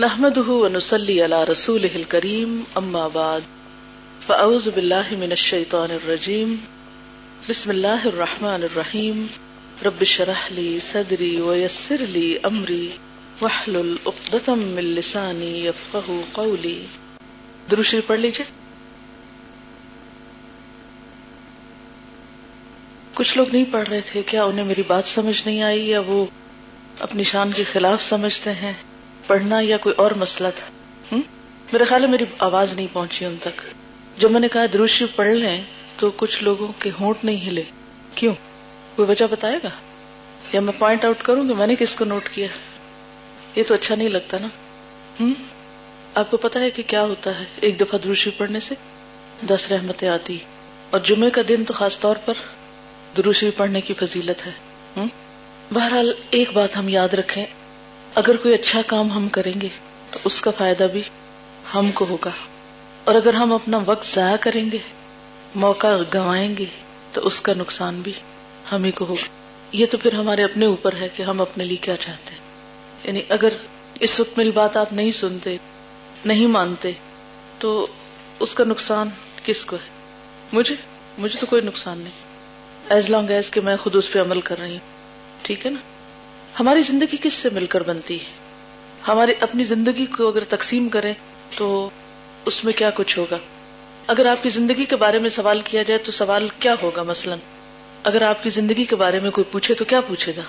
نحمده ونصلي على رسوله الكريم، أما بعد، فأعوذ بالله من الشيطان الرجيم. بسم الله الرحمن الرحيم. رب اشرح لي صدري ويسر لي أمري، واحلل عقدة من لساني يفقه قولي. دروشی پڑھ لیجیے کچھ لوگ نہیں پڑھ رہے تھے، کیا انہیں میری بات سمجھ نہیں آئی یا وہ اپنی شان کے خلاف سمجھتے ہیں؟ پڑھنا یا کوئی اور مسئلہ تھا؟ میرا خیال ہے میری آواز نہیں پہنچی ان تک۔ جب میں نے کہا دروشی پڑھ لیں، تو کچھ لوگوں کے ہونٹ نہیں ہلے۔ کیوں؟ کوئی وجہ بتائے گا؟ یا میں پوائنٹ آؤٹ کروں گی میں نے کس کو نوٹ کیا؟ یہ تو اچھا نہیں لگتا نا۔ آپ کو پتا ہے کہ کیا ہوتا ہے ایک دفعہ دروشی پڑھنے سے؟ دس رحمتیں آتی۔ اور جمعے کا دن تو خاص طور پر دروشی پڑھنے کی فضیلت ہے۔ بہرحال ایک بات ہم یاد رکھیں۔ اگر کوئی اچھا کام ہم کریں گے، تو اس کا فائدہ بھی ہم کو ہوگا۔ اور اگر ہم اپنا وقت ضائع کریں گے، موقع گوائیں گے، تو اس کا نقصان بھی ہم ہی کو ہوگا۔ یہ تو پھر ہمارے اپنے اوپر ہے کہ ہم اپنے لیے کیا چاہتے ہیں۔ یعنی اگر اس وقت میری بات آپ نہیں سنتے، نہیں مانتے، تو اس کا نقصان کس کو ہے؟ مجھے مجھے تو کوئی نقصان نہیں۔ ایز لانگ ایز کہ میں خود اس پہ عمل کر رہی ہوں۔ ٹھیک ہے نا؟ ہماری زندگی کس سے مل کر بنتی ہے؟ ہماری اپنی زندگی کو اگر تقسیم کریں تو اس میں کیا کچھ ہوگا؟ اگر آپ کی زندگی کے بارے میں سوال کیا جائے تو سوال کیا ہوگا مثلا؟ اگر آپ کی زندگی کے بارے میں کوئی پوچھے تو کیا پوچھے گا؟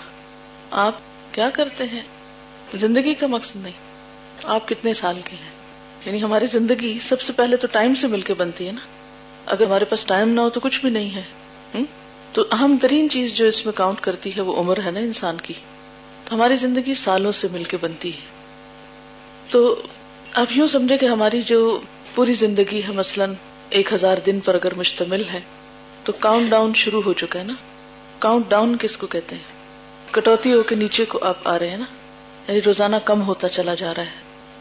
آپ کیا کرتے ہیں؟ زندگی کا مقصد نہیں۔ آپ کتنے سال کے ہیں؟ یعنی ہماری زندگی سب سے پہلے تو ٹائم سے مل کے بنتی ہے نا۔ اگر ہمارے پاس ٹائم نہ ہو تو کچھ بھی نہیں ہے۔ تو اہم ترین چیز جو اس میں کاؤنٹ کرتی ہے وہ عمر ہے نا انسان کی۔ ہماری زندگی سالوں سے مل کے بنتی ہے۔ تو آپ یوں سمجھے کہ ہماری جو پوری زندگی ہے، مثلاً ایک ہزار دن پر اگر مشتمل ہے، تو کاؤنٹ ڈاؤن شروع ہو چکا ہے نا۔ کاؤنٹ ڈاؤن کس کو کہتے ہیں؟ کٹوتی ہو کے نیچے کو آپ آ رہے ہیں نا۔ یعنی روزانہ کم ہوتا چلا جا رہا ہے۔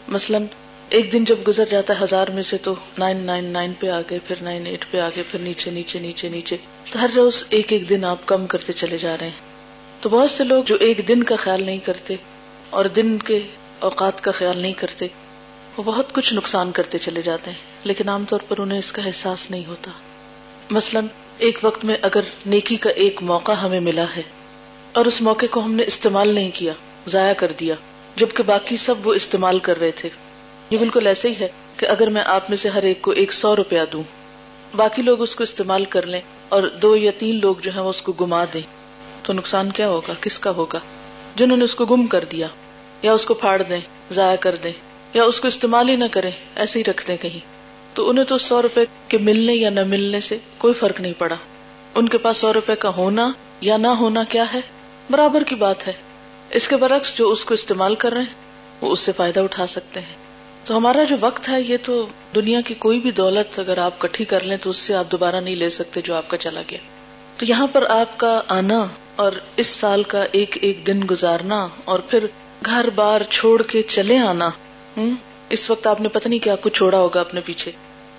مثلاً ایک دن جب گزر جاتا ہے ہزار میں سے تو نائن نائن نائن پہ آگے پھر نائن ایٹ پہ آگے پھر نیچے نیچے نیچے نیچے۔ تو ہر روز ایک ایک دن آپ کم کرتے چلے جا رہے ہیں۔ تو بہت سے لوگ جو ایک دن کا خیال نہیں کرتے اور دن کے اوقات کا خیال نہیں کرتے، وہ بہت کچھ نقصان کرتے چلے جاتے ہیں، لیکن عام طور پر انہیں اس کا احساس نہیں ہوتا۔ مثلاً، ایک وقت میں اگر نیکی کا ایک موقع ہمیں ملا ہے اور اس موقع کو ہم نے استعمال نہیں کیا، ضائع کر دیا، جبکہ باقی سب وہ استعمال کر رہے تھے۔ یہ بالکل ایسے ہی ہے کہ اگر میں آپ میں سے ہر ایک کو ایک سو روپیہ دوں، باقی لوگ اس کو استعمال کر لیں اور دو یا تین لوگ جو ہیں وہ اس کو گما دیں۔ تو نقصان کیا ہوگا؟ کس کا ہوگا؟ جنہوں نے اس کو گم کر دیا، یا اس کو پھاڑ دیں، ضائع کر دیں، یا اس کو استعمال ہی نہ کریں، ایسے ہی رکھ دیں کہیں۔ تو انہیں تو سو روپے کے ملنے یا نہ ملنے سے کوئی فرق نہیں پڑا۔ ان کے پاس سو روپے کا ہونا یا نہ ہونا کیا ہے؟ برابر کی بات ہے۔ اس کے برعکس جو اس کو استعمال کر رہے ہیں، وہ اس سے فائدہ اٹھا سکتے ہیں۔ تو ہمارا جو وقت ہے، یہ تو دنیا کی کوئی بھی دولت اگر آپ کٹھی کر لیں، تو اس سے آپ دوبارہ نہیں لے سکتے جو آپ کا چلا گیا۔ تو یہاں پر آپ کا آنا اور اس سال کا ایک ایک دن گزارنا اور پھر گھر بار چھوڑ کے چلے آنا ہوں اس وقت آپ نے پتہ نہیں کیا کچھ چھوڑا ہوگا اپنے پیچھے۔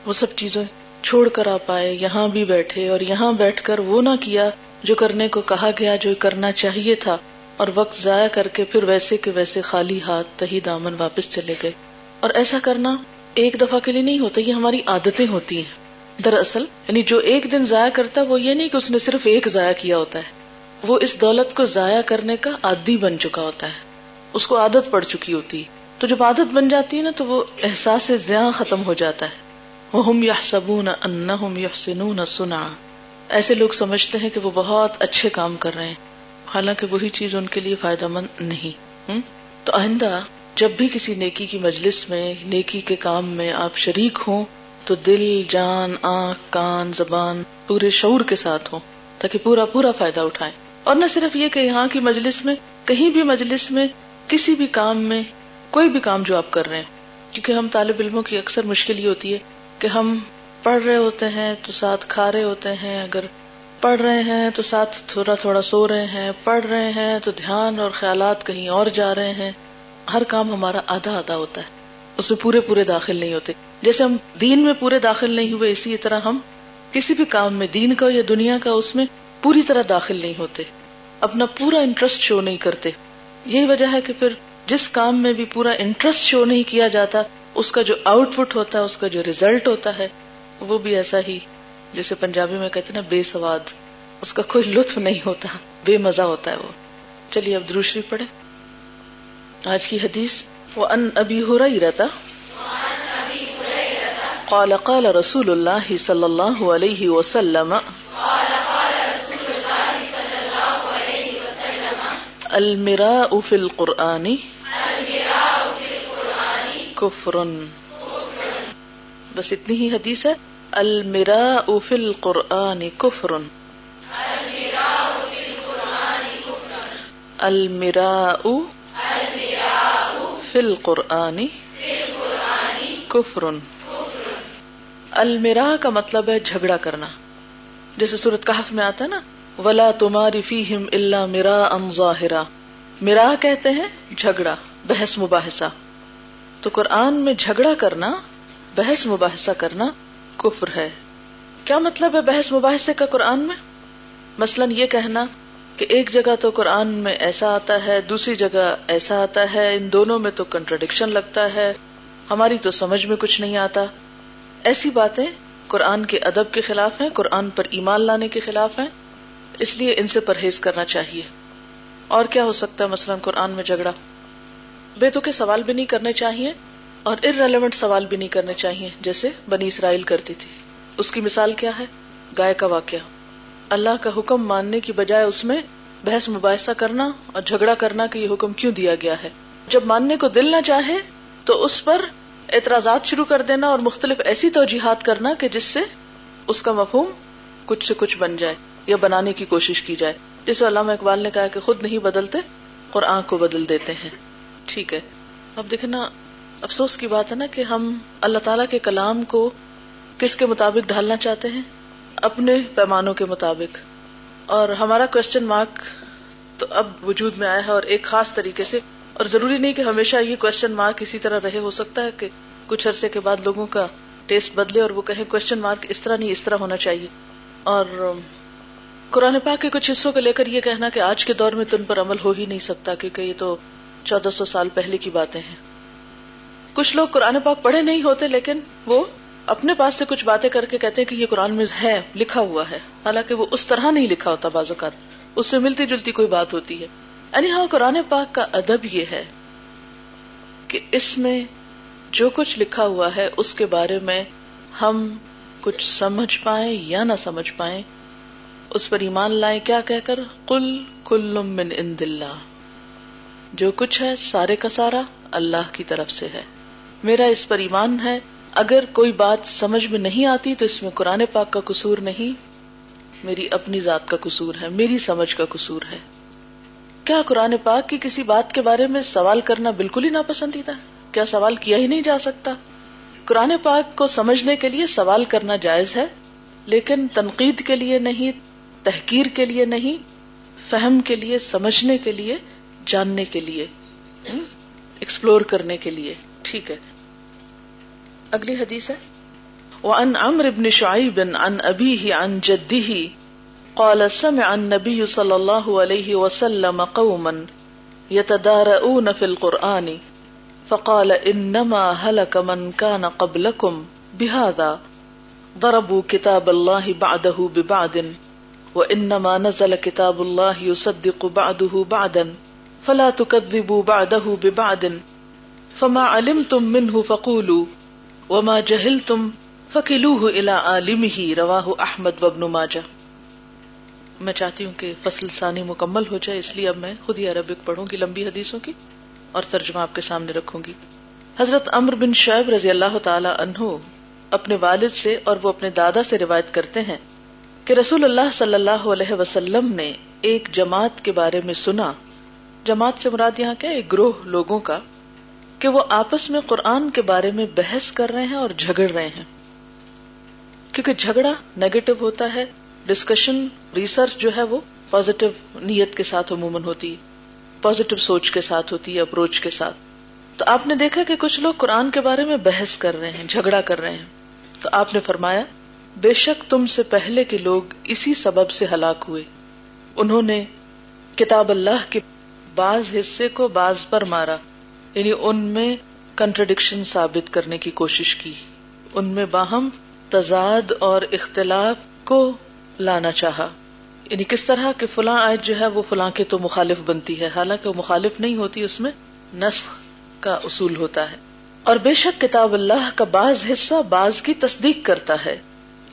وہ سب چیزیں چھوڑ کر آپ آئے، یہاں بھی بیٹھے اور یہاں بیٹھ کر وہ نہ کیا جو کرنے کو کہا گیا جو کرنا چاہیے تھا۔ اور وقت ضائع کر کے پھر ویسے کے ویسے خالی ہاتھ تہی دامن واپس چلے گئے۔ اور ایسا کرنا ایک دفعہ کے لیے نہیں ہوتا، یہ ہماری عادتیں ہوتی ہیں۔ دراصل یعنی جو ایک دن ضائع کرتا، وہ یہ نہیں کہ اس نے صرف ایک ضائع کیا ہوتا ہے۔ وہ اس دولت کو ضائع کرنے کا عادی بن چکا ہوتا ہے۔ اس کو عادت پڑ چکی ہوتی۔ تو جب عادت بن جاتی ہے نا، تو وہ احساس زیاں ختم ہو جاتا ہے۔ وہ ہم یا سبون ان یا سنا ایسے لوگ سمجھتے ہیں کہ وہ بہت اچھے کام کر رہے ہیں۔ حالانکہ وہی چیز ان کے لیے فائدہ مند نہیں۔ تو آئندہ جب بھی کسی نیکی کی مجلس میں، نیکی کے کام میں آپ شریک ہوں تو دل، جان، آنکھ، کان، زبان پورے شعور کے ساتھ ہوں تاکہ پورا پورا فائدہ اٹھائیں اور نہ صرف یہ کہ یہاں کی مجلس میں، کہیں بھی مجلس میں، کسی بھی کام میں کوئی بھی کام جو آپ کر رہے ہیں۔ کیونکہ ہم طالب علموں کی اکثر مشکل یہ ہوتی ہے کہ ہم پڑھ رہے ہوتے ہیں تو ساتھ کھا رہے ہوتے ہیں، اگر پڑھ رہے ہیں تو ساتھ تھوڑا تھوڑا سو رہے ہیں، پڑھ رہے ہیں تو دھیان اور خیالات کہیں اور جا رہے ہیں۔ ہر کام ہمارا آدھا آدھا ہوتا ہے، اس میں پورے پورے داخل نہیں ہوتے۔ جیسے ہم دین میں پورے داخل نہیں ہوئے، اسی طرح ہم کسی بھی کام میں، دین کا یا دنیا کا، اس میں پوری طرح داخل نہیں ہوتے۔ اپنا پورا انٹرسٹ شو نہیں کرتے۔ یہی وجہ ہے کہ پھر جس کام میں بھی پورا انٹرسٹ شو نہیں کیا جاتا، اس کا جو آؤٹ پٹ ہوتا ہے، اس کا جو ریزلٹ ہوتا ہے، وہ بھی ایسا ہی، جسے پنجابی میں کہتے نا، بے سواد۔ اس کا کوئی لطف نہیں ہوتا، بے مزہ ہوتا ہے وہ۔ چلیے، اب دوسری پڑھے آج کی حدیث وہ ان ابھی ہو رہی رہتا قال قال رسول اللہ صلی اللہ علیہ وسلم المراء في القرآن کفر بس اتنی ہی حدیث ہے۔ المراء في القرآن کفر المراء في القرآن کفر المرا کا مطلب ہے جھگڑا کرنا۔ جیسے صورت کہف میں آتا ہے نا، ولا تماری فیہم الا مرا ام ظاہرا مرا کہتے ہیں جھگڑا، بحث مباحثہ۔ تو قرآن میں جھگڑا کرنا، بحث مباحثہ کرنا کفر ہے۔ کیا مطلب ہے بحث مباحثے کا قرآن میں؟ مثلا یہ کہنا کہ ایک جگہ تو قرآن میں ایسا آتا ہے، دوسری جگہ ایسا آتا ہے، ان دونوں میں تو کنٹرڈکشن لگتا ہے۔ ہماری تو سمجھ میں کچھ نہیں آتا۔ ایسی باتیں قرآن کے ادب کے خلاف ہیں، قرآن پر ایمان لانے کے خلاف ہیں، اس لیے ان سے پرہیز کرنا چاہیے۔ اور کیا ہو سکتا ہے مثلاً قرآن میں جھگڑا؟ بے تو کے سوال بھی نہیں کرنے چاہیے اور ارریلیونٹ سوال بھی نہیں کرنے چاہیے، جیسے بنی اسرائیل کرتی تھی۔ اس کی مثال کیا ہے؟ گائے کا واقعہ۔ اللہ کا حکم ماننے کی بجائے اس میں بحث مباحثہ کرنا اور جھگڑا کرنا کہ یہ حکم کیوں دیا گیا ہے؟ جب ماننے کو دل نہ چاہے تو اس پر اعتراضات شروع کر دینا اور مختلف ایسی توجیحات کرنا کہ جس سے اس کا مفہوم کچھ سے کچھ بن جائے یا بنانے کی کوشش کی جائے۔ جسے علامہ اقبال نے کہا کہ خود نہیں بدلتے اور آنکھ کو بدل دیتے ہیں۔ ٹھیک ہے۔ اب دیکھنا افسوس کی بات ہے نا کہ ہم اللہ تعالی کے کلام کو کس کے مطابق ڈھالنا چاہتے ہیں؟ اپنے پیمانوں کے مطابق۔ اور ہمارا کوشچن مارک تو اب وجود میں آیا ہے اور ایک خاص طریقے سے اور ضروری نہیں کہ ہمیشہ یہ کوشچن مارک اسی طرح رہے، ہو سکتا ہے کہ کچھ عرصے کے بعد لوگوں کا ٹیسٹ بدلے اور وہ کہیں کوشچن مارک اس طرح نہیں، اس طرح ہونا چاہیے۔ اور قرآن پاک کے کچھ حصوں کو لے کر یہ کہنا کہ آج کے دور میں تن پر عمل ہو ہی نہیں سکتا، کیونکہ یہ تو چودہ سو سال پہلے کی باتیں ہیں۔ کچھ لوگ قرآن پاک پڑھے نہیں ہوتے، لیکن وہ اپنے پاس سے کچھ باتیں کر کے کہتے ہیں کہ یہ قرآن میں ہے، لکھا ہوا ہے۔ حالانکہ وہ اس طرح نہیں لکھا ہوتا بعض اوقات، اس سے ملتی جلتی کوئی بات ہوتی ہے۔ یعنی ہاں قرآن پاک کا ادب یہ ہے کہ اس میں جو کچھ لکھا ہوا ہے، اس کے بارے میں ہم کچھ سمجھ پائیں یا نہ سمجھ پائیں، اس پر ایمان لائیں کیا کہہ کر؟ کل کل من اند اللہ۔ جو کچھ ہے، سارے کا سارا اللہ کی طرف سے ہے۔ میرا اس پر ایمان ہے۔ اگر کوئی بات سمجھ میں نہیں آتی تو اس میں قرآن پاک کا قصور نہیں، میری اپنی ذات کا قصور ہے، میری سمجھ کا قصور ہے۔ کیا قرآن پاک کی کسی بات کے بارے میں سوال کرنا بالکل ہی ناپسندیدہ کیا سوال کیا ہی نہیں جا سکتا؟ قرآن پاک کو سمجھنے کے لیے سوال کرنا جائز ہے، لیکن تنقید کے لیے نہیں، تحقیر کے لیے نہیں، فہم کے لیے، سمجھنے کے لیے، جاننے کے لیے ایکسپلور کرنے کے لیے۔ ٹھیک ہے۔ اگلی حدیث ہے۔ وہ ان امر ابن شعیب ان ابھی ہی ان جدی ہی قال، سمع النبي صلى الله عليه وسلم قوما يتدارؤون في القرآن، فقال، إنما هلك من كان قبلكم بهذا. ضربوا كتاب الله بعده ببعد وإنما نزل كتاب الله يصدق بعده بعدا فلا تكذبوا بعده ببعد فما علمتم منه فقولوا، وما جهلتم فكلوه إلى عالمه، رواه أحمد وابن ماجه. میں چاہتی ہوں کہ فصل ثانی مکمل ہو جائے، اس لیے اب میں خود ہی عربک پڑھوں گی لمبی حدیثوں کی اور ترجمہ آپ کے سامنے رکھوں گی۔ حضرت امر بن شعیب رضی اللہ تعالی عنہ اپنے والد سے اور وہ اپنے دادا سے روایت کرتے ہیں کہ رسول اللہ صلی اللہ علیہ وسلم نے ایک جماعت کے بارے میں سنا۔ جماعت سے مراد یہاں کیا؟ ایک گروہ لوگوں کا کہ وہ آپس میں قرآن کے بارے میں بحث کر رہے ہیں اور جھگڑ رہے ہیں۔ کیونکہ جھگڑا نیگیٹو ہوتا ہے ڈسکشن ریسرچ جو ہے وہ پازیٹو نیت کے ساتھ عموماً ہوتی پازیٹو سوچ کے ساتھ ہوتی ہے اپروچ کے ساتھ. تو آپ نے دیکھا کہ کچھ لوگ قرآن کے بارے میں بحث کر رہے ہیں، جھگڑا کر رہے ہیں. تو آپ نے فرمایا، بے شک تم سے پہلے کے لوگ اسی سبب سے ہلاک ہوئے. انہوں نے کتاب اللہ کے بعض حصے کو بعض پر مارا. یعنی ان میں کنٹرڈکشن ثابت کرنے کی کوشش کی. ان میں باہم تضاد اور اختلاف کو لانا چاہا۔ یعنی کس طرح کہ فلاں آیت جو ہے وہ فلاں کے تو مخالف بنتی ہے۔ حالانکہ وہ مخالف نہیں ہوتی، اس میں نسخ کا اصول ہوتا ہے۔ اور بے شک کتاب اللہ کا بعض حصہ بعض کی تصدیق کرتا ہے۔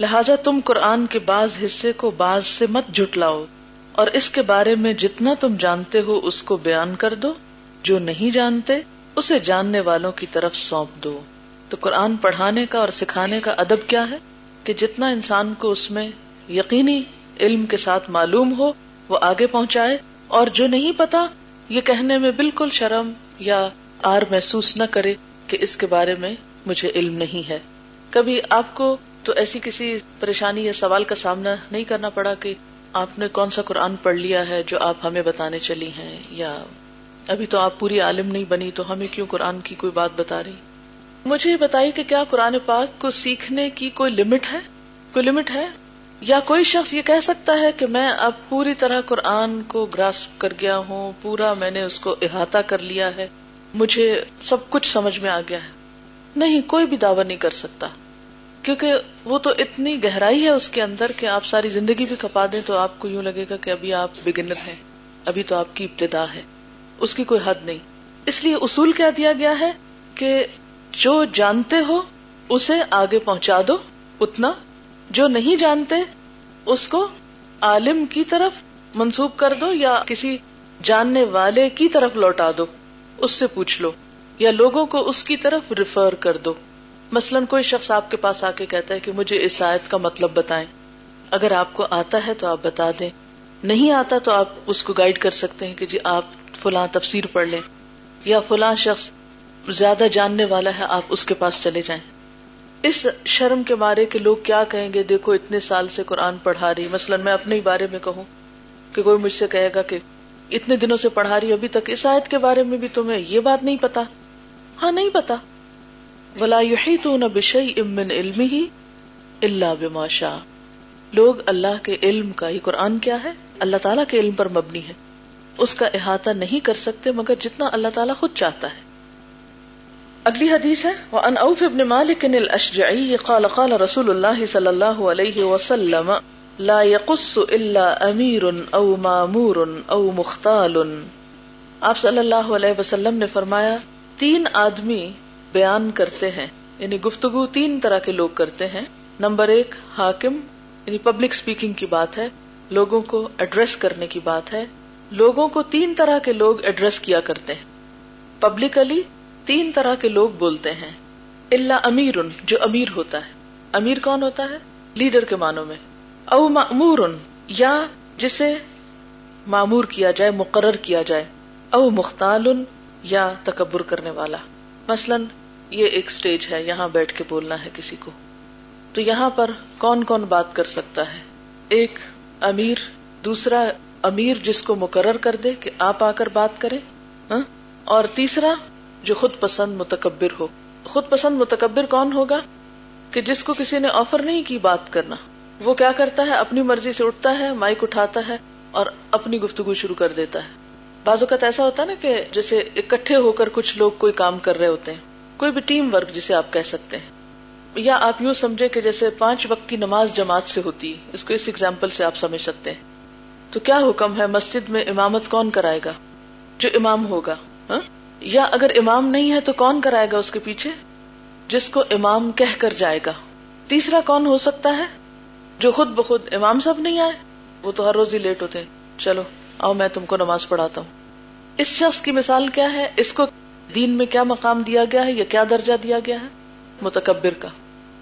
لہذا تم قرآن کے بعض حصے کو بعض سے مت جھٹلاؤ اور اس کے بارے میں جتنا تم جانتے ہو، اس کو بیان کر دو۔ جو نہیں جانتے، اسے جاننے والوں کی طرف سونپ دو۔ تو قرآن پڑھانے کا اور سکھانے کا ادب کیا ہے؟ کہ جتنا انسان کو اس میں یقینی علم کے ساتھ معلوم ہو، وہ آگے پہنچائے، اور جو نہیں پتا، یہ کہنے میں بالکل شرم یا آر محسوس نہ کرے کہ اس کے بارے میں مجھے علم نہیں ہے۔ کبھی آپ کو تو ایسی کسی پریشانی یا سوال کا سامنا نہیں کرنا پڑا کہ آپ نے کون سا قرآن پڑھ لیا ہے جو آپ ہمیں بتانے چلی ہیں، یا ابھی تو آپ پوری عالم نہیں بنی تو ہمیں کیوں قرآن کی کوئی بات بتا رہی؟ مجھے یہ بتائی کہ کیا قرآن پاک کو سیکھنے کی کوئی لمٹ ہے؟ کوئی لمٹ ہے؟ یا کوئی شخص یہ کہہ سکتا ہے کہ میں اب پوری طرح قرآن کو گراس کر گیا ہوں، پورا میں نے اس کو احاطہ کر لیا ہے، مجھے سب کچھ سمجھ میں آ گیا ہے۔ نہیں، کوئی بھی دعوی نہیں کر سکتا۔ کیونکہ وہ تو اتنی گہرائی ہے اس کے اندر کہ آپ ساری زندگی بھی کھپا دیں تو آپ کو یوں لگے گا کہ ابھی آپ بگنر ہیں، ابھی تو آپ کی ابتدا ہے۔ اس کی کوئی حد نہیں۔ اس لیے اصول کیا دیا گیا ہے کہ جو جانتے ہو، اسے آگے پہنچا دو، اتنا جو نہیں جانتے، اس کو عالم کی طرف منسوب کر دو یا کسی جاننے والے کی طرف لوٹا دو، اس سے پوچھ لو یا لوگوں کو اس کی طرف ریفر کر دو۔ مثلاً کوئی شخص آپ کے پاس آ کے کہتا ہے کہ مجھے اس آیت کا مطلب بتائیں۔ اگر آپ کو آتا ہے تو آپ بتا دیں۔ نہیں آتا تو آپ اس کو گائیڈ کر سکتے ہیں کہ جی آپ فلاں تفسیر پڑھ لیں۔ یا فلاں شخص زیادہ جاننے والا ہے، آپ اس کے پاس چلے جائیں۔ اس شرم کے مارے کہ لوگ کیا کہیں گے؟ دیکھو، اتنے سال سے قرآن پڑھا رہی۔ مثلاً میں اپنے ہی بارے میں کہوں کہ کوئی مجھ سے کہے گا کہ اتنے دنوں سے پڑھا رہی، ابھی تک اس آیت کے بارے میں بھی تمہیں یہ بات نہیں پتا۔ ہاں نہیں پتا۔ ولا تو نہ بشئی امن علم ہی اللہ بماشا لوگ اللہ کے علم کا یہ قرآن کیا ہے؟ اللہ تعالیٰ کے علم پر مبنی ہے۔ اس کا احاطہ نہیں کر سکتے مگر جتنا اللہ تعالیٰ خود چاہتا ہے۔ اگلی حدیث ہے وان اوف ابن مالک الاشجعی قال قال رسول اللہ صلی اللہ علیہ وسلم، لا يقص الا امیر او مامور او مختال۔ آپ صلی اللہ علیہ وسلم نے فرمایا، تین آدمی بیان کرتے ہیں یعنی گفتگو تین طرح کے لوگ کرتے ہیں۔ نمبر ایک، حاکم یعنی پبلک اسپیکنگ کی بات ہے، لوگوں کو ایڈریس کرنے کی بات ہے۔ لوگوں کو تین طرح کے لوگ ایڈریس کیا کرتے ہیں۔ پبلکلی تین طرح کے لوگ بولتے ہیں۔ اللہ امیر، جو امیر ہوتا ہے۔ امیر کون ہوتا ہے؟ لیڈر کے معنوں میں۔ او معمور یا جسے معمور کیا جائے، مقرر کیا جائے۔ او مختال، یا تکبر کرنے والا۔ مثلا، یہ ایک سٹیج ہے، یہاں بیٹھ کے بولنا ہے کسی کو۔ تو یہاں پر کون کون بات کر سکتا ہے؟ ایک امیر، دوسرا امیر جس کو مقرر کر دے کہ آپ آ کر بات کرے ہاں؟ اور تیسرا جو خود پسند متکبر ہو۔ خود پسند متکبر کون ہوگا؟ کہ جس کو کسی نے آفر نہیں کی بات کرنا۔ وہ کیا کرتا ہے؟ اپنی مرضی سے اٹھتا ہے مائک اٹھاتا ہے اور اپنی گفتگو شروع کر دیتا ہے۔ بعض اوقات ایسا ہوتا ہے نا کہ جیسے اکٹھے ہو کر کچھ لوگ کوئی کام کر رہے ہوتے ہیں۔ کوئی بھی ٹیم ورک جسے آپ کہہ سکتے ہیں۔ یا آپ یوں سمجھے کہ جیسے پانچ وقت کی نماز جماعت سے ہوتی ہے، اس کو اس ایگزامپل سے آپ سمجھ سکتے ہیں۔ تو کیا حکم ہے؟ مسجد میں امامت کون کرائے گا؟ جو امام ہوگا ہاں؟ یا اگر امام نہیں ہے تو کون کرائے گا اس کے پیچھے؟ جس کو امام کہہ کر جائے گا۔ تیسرا کون ہو سکتا ہے؟ جو خود بخود امام سب نہیں آئے۔ وہ تو ہر روز ہی لیٹ ہوتے ہیں۔ چلو، آؤ میں تم کو نماز پڑھاتا ہوں۔ اس شخص کی مثال کیا ہے؟ اس کو دین میں کیا مقام دیا گیا ہے یا کیا درجہ دیا گیا ہے؟ متکبر کا۔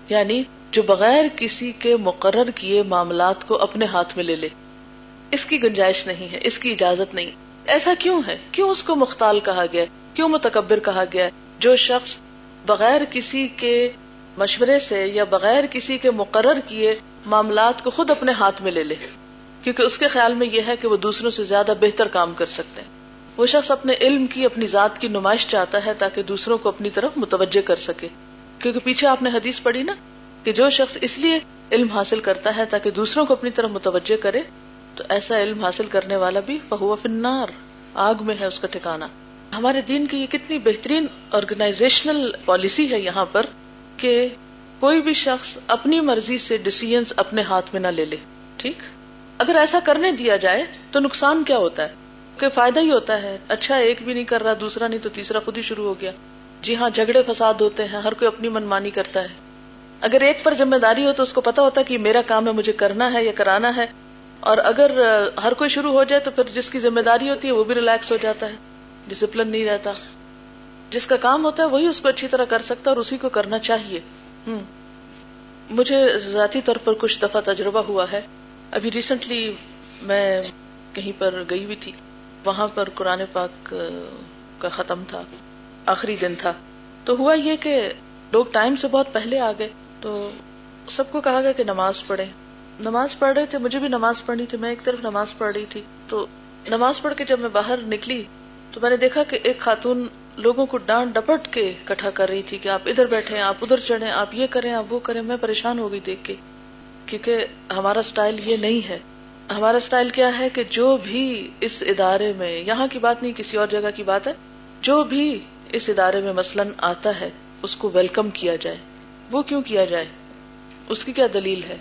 یعنی جو بغیر کسی کے مقرر کیے معاملات کو اپنے ہاتھ میں لے لے۔ اس کی گنجائش نہیں ہے، اس کی اجازت نہیں۔ ایسا کیوں ہے؟ کیوں اس کو مختال کہا گیا؟ کیوں متکبر کہا گیا جو شخص بغیر کسی کے مشورے سے یا بغیر کسی کے مقرر کیے معاملات کو خود اپنے ہاتھ میں لے لے، کیونکہ اس کے خیال میں یہ ہے کہ وہ دوسروں سے زیادہ بہتر کام کر سکتے ہیں۔ وہ شخص اپنے علم کی، اپنی ذات کی نمائش چاہتا ہے تاکہ دوسروں کو اپنی طرف متوجہ کر سکے۔ کیونکہ پیچھے آپ نے حدیث پڑھی نا کہ جو شخص اس لیے علم حاصل کرتا ہے تاکہ دوسروں کو اپنی طرف متوجہ کرے، تو ایسا علم حاصل کرنے والا بھی فہو فنار آگ میں ہے اس کا ٹھکانا ہمارے دین کی یہ کتنی بہترین آرگنائزیشنل پالیسی ہے یہاں پر کہ کوئی بھی شخص اپنی مرضی سے ڈسیزنس اپنے ہاتھ میں نہ لے لے، ٹھیک؟ اگر ایسا کرنے دیا جائے تو نقصان کیا ہوتا ہے؟ کہ فائدہ ہی ہوتا ہے اچھا ایک بھی نہیں کر رہا، دوسرا نہیں تو تیسرا خود ہی شروع ہو گیا۔ جی ہاں جھگڑے فساد ہوتے ہیں، ہر کوئی اپنی منمانی کرتا ہے۔ اگر ایک پر ذمہ داری ہو تو اس کو پتا ہوتا ہے کہ میرا کام ہے، مجھے کرنا ہے یا کرانا ہے۔ اور اگر ہر کوئی شروع ہو جائے تو پھر جس کی ذمہ داری ہوتی ہے وہ بھی ریلیکس ہو جاتا ہے۔ ڈسپلن نہیں رہتا۔ جس کا کام ہوتا ہے وہی اس کو اچھی طرح کر سکتا اور اسی کو کرنا چاہیے۔ مجھے ذاتی طور پر کچھ دفعہ تجربہ ہوا ہے۔ ابھی ریسنٹلی میں کہیں پر گئی ہوئی تھی۔ وہاں پر قرآن پاک کا ختم تھا۔ آخری دن تھا۔ تو ہوا یہ کہ لوگ ٹائم سے بہت پہلے آ گئے۔ تو سب کو کہا گیا کہ نماز پڑھے نماز پڑھ رہے تھے، مجھے بھی نماز پڑھنی تھی۔ میں ایک طرف نماز پڑھ رہی تھی۔ تو نماز پڑھ کے جب میں باہر نکلی تو میں نے دیکھا کہ ایک خاتون لوگوں کو ڈانٹ ڈپٹ کے کٹھا کر رہی تھی کہ آپ ادھر بیٹھے آپ ادھر چڑھے آپ یہ کریں، آپ وہ کریں۔ میں پریشان ہو گئی دیکھ کے، کیونکہ ہمارا اسٹائل یہ نہیں ہے۔ ہمارا اسٹائل کیا ہے کہ جو بھی اس ادارے میں، یہاں کی بات نہیں، کسی اور جگہ کی بات ہے۔ جو بھی اس ادارے میں مثلاً آتا ہے، اس کو ویلکم کیا جائے۔ وہ کیوں کیا جائے؟ اس کی کیا دلیل ہے؟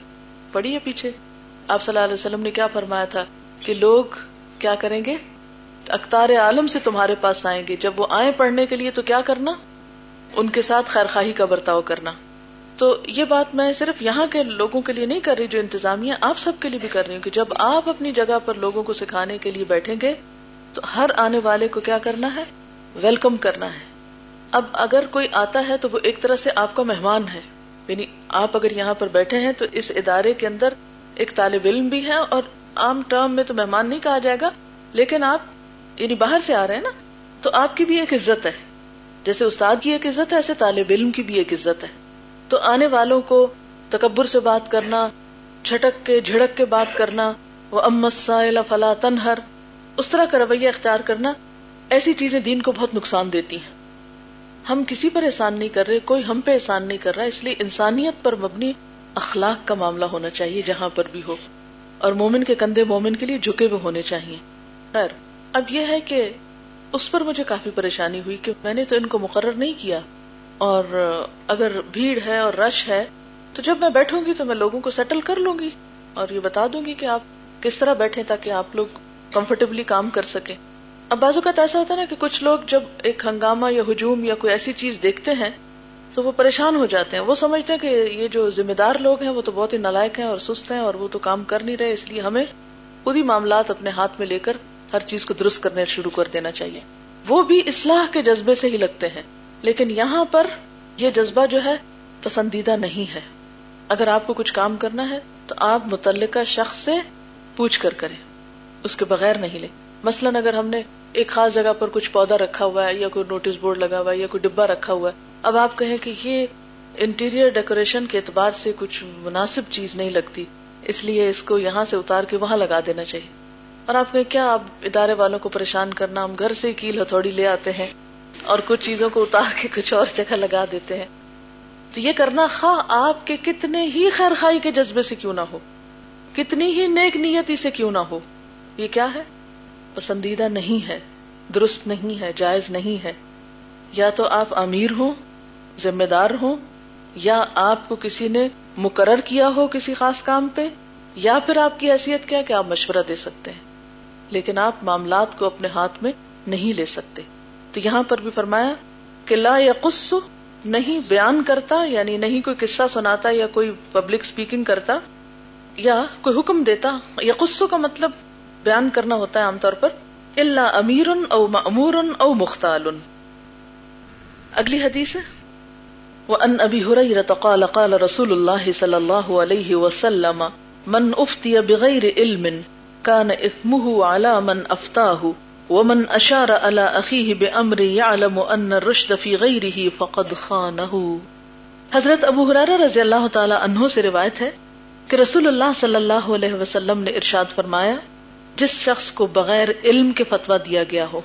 پڑھی ہے پیچھے۔ آپ صلی اللہ علیہ وسلم نے کیا فرمایا تھا کہ لوگ کیا کریں گے؟ اختار عالم سے تمہارے پاس آئیں گے۔ جب وہ آئیں پڑھنے کے لیے تو کیا کرنا؟ ان کے ساتھ خیر خواہی کا برتاؤ کرنا۔ تو یہ بات میں صرف یہاں کے لوگوں کے لیے نہیں کر رہی جو انتظامیہ آپ سب کے لیے بھی کر رہی ہوں کہ جب آپ اپنی جگہ پر لوگوں کو سکھانے کے لیے بیٹھیں گے تو ہر آنے والے کو کیا کرنا ہے؟ ویلکم کرنا ہے۔ اب اگر کوئی آتا ہے تو وہ ایک طرح سے آپ کا مہمان ہے۔ یعنی آپ اگر یہاں پر بیٹھے ہیں تو اس ادارے کے اندر ایک طالب علم بھی ہے اور عام ٹرم میں تو مہمان نہیں کہا جائے گا، لیکن آپ یعنی باہر سے آ رہے ہیں نا، تو آپ کی بھی ایک عزت ہے۔ جیسے استاد کی ایک عزت ہے، ایسے طالب علم کی بھی ایک عزت ہے۔ تو آنے والوں کو تکبر سے بات کرنا، چھٹک کے، جھڑک کے بات کرنا وہ امسائل فلا تنہر اس طرح کا رویہ اختیار کرنا ایسی چیزیں دین کو بہت نقصان دیتی ہیں۔ ہم کسی پر احسان نہیں کر رہے، کوئی ہم پہ احسان نہیں کر رہا، اس لیے انسانیت پر مبنی اخلاق کا معاملہ ہونا چاہیے جہاں پر بھی ہو۔ اور مومن کے کندھے مومن کے لیے جھکے ہوئے ہونے چاہیے۔ خیر۔ اب یہ ہے کہ اس پر مجھے کافی پریشانی ہوئی کہ میں نے تو ان کو مقرر نہیں کیا اور اگر بھیڑ ہے اور رش ہے تو جب میں بیٹھوں گی تو میں لوگوں کو سیٹل کر لوں گی اور یہ بتا دوں گی کہ آپ کس طرح بیٹھے تاکہ آپ لوگ کمفرٹیبلی کام کر سکیں۔ اب بازو کا ایسا ہوتا ہے نا کہ کچھ لوگ جب ایک ہنگامہ یا ہجوم یا کوئی ایسی چیز دیکھتے ہیں تو وہ پریشان ہو جاتے ہیں۔ وہ سمجھتے ہیں کہ یہ جو ذمہ دار لوگ ہیں وہ تو بہت ہی نلائک ہیں اور سست ہیں اور وہ تو کام کر نہیں رہے، اس لیے ہمیں خود ہی معاملات اپنے ہاتھ میں لے کر ہر چیز کو درست کرنے شروع کر دینا چاہیے۔ وہ بھی اصلاح کے جذبے سے ہی لگتے ہیں، لیکن یہاں پر یہ جذبہ جو ہے، پسندیدہ نہیں ہے۔ اگر آپ کو کچھ کام کرنا ہے، تو آپ متعلقہ شخص سے پوچھ کر کریں۔ اس کے بغیر نہیں لیں۔ مثلاً اگر ہم نے ایک خاص جگہ پر کچھ پودا رکھا ہوا ہے یا کوئی نوٹس بورڈ لگا ہوا ہے یا کوئی ڈبا رکھا ہوا ہے، اب آپ کہیں کہ یہ انٹیریئر ڈیکوریشن کے اعتبار سے کچھ مناسب چیز نہیں لگتی، اس لیے اس کو یہاں سے اتار کے وہاں لگا دینا چاہیے۔ اور آپ کہیں کیا آپ ادارے والوں کو پریشان کرنا؟ ہم گھر سے کیل ہتھوڑی لے آتے ہیں اور کچھ چیزوں کو اتار کے کچھ اور جگہ لگا دیتے ہیں۔ تو یہ کرنا خواہ آپ کے کتنے ہی خیر خائی کے جذبے سے کیوں نہ ہو، کتنی ہی نیک نیتی سے کیوں نہ ہو، یہ کیا ہے؟ پسندیدہ نہیں ہے، درست نہیں ہے، جائز نہیں ہے۔ یا تو آپ امیر ہوں، ذمہ دار ہوں، یا آپ کو کسی نے مقرر کیا ہو کسی خاص کام پہ، یا پھر آپ کی حیثیت کیا کہ آپ مشورہ دے سکتے ہیں۔ لیکن آپ معاملات کو اپنے ہاتھ میں نہیں لے سکتے۔ تو یہاں پر بھی فرمایا کہ لا یا نہیں بیان کرتا یعنی نہیں کوئی قصہ سناتا یا کوئی پبلک اسپیکنگ کرتا یا کوئی حکم دیتا۔ یا قصو کا مطلب بیان کرنا ہوتا ہے عام طور پر۔ اللہ امیر او معمور او مختال۔ اگلی حدیث ہے۔ وہ ان ابی حریرہ قال قال رسول اللہ صلی اللہ علیہ وسلم من افتی بغیر علم كان اثمه على من افتاه ومن اشار على اخيه بامر يعلم ان الرشد في غيره فقد خانه. حضرت ابو حرارہ رضی اللہ تعالی عنہ سے روایت ہے کہ رسول اللہ صلی اللہ علیہ وسلم نے ارشاد فرمایا، جس شخص کو بغیر علم کے فتوا دیا گیا ہو،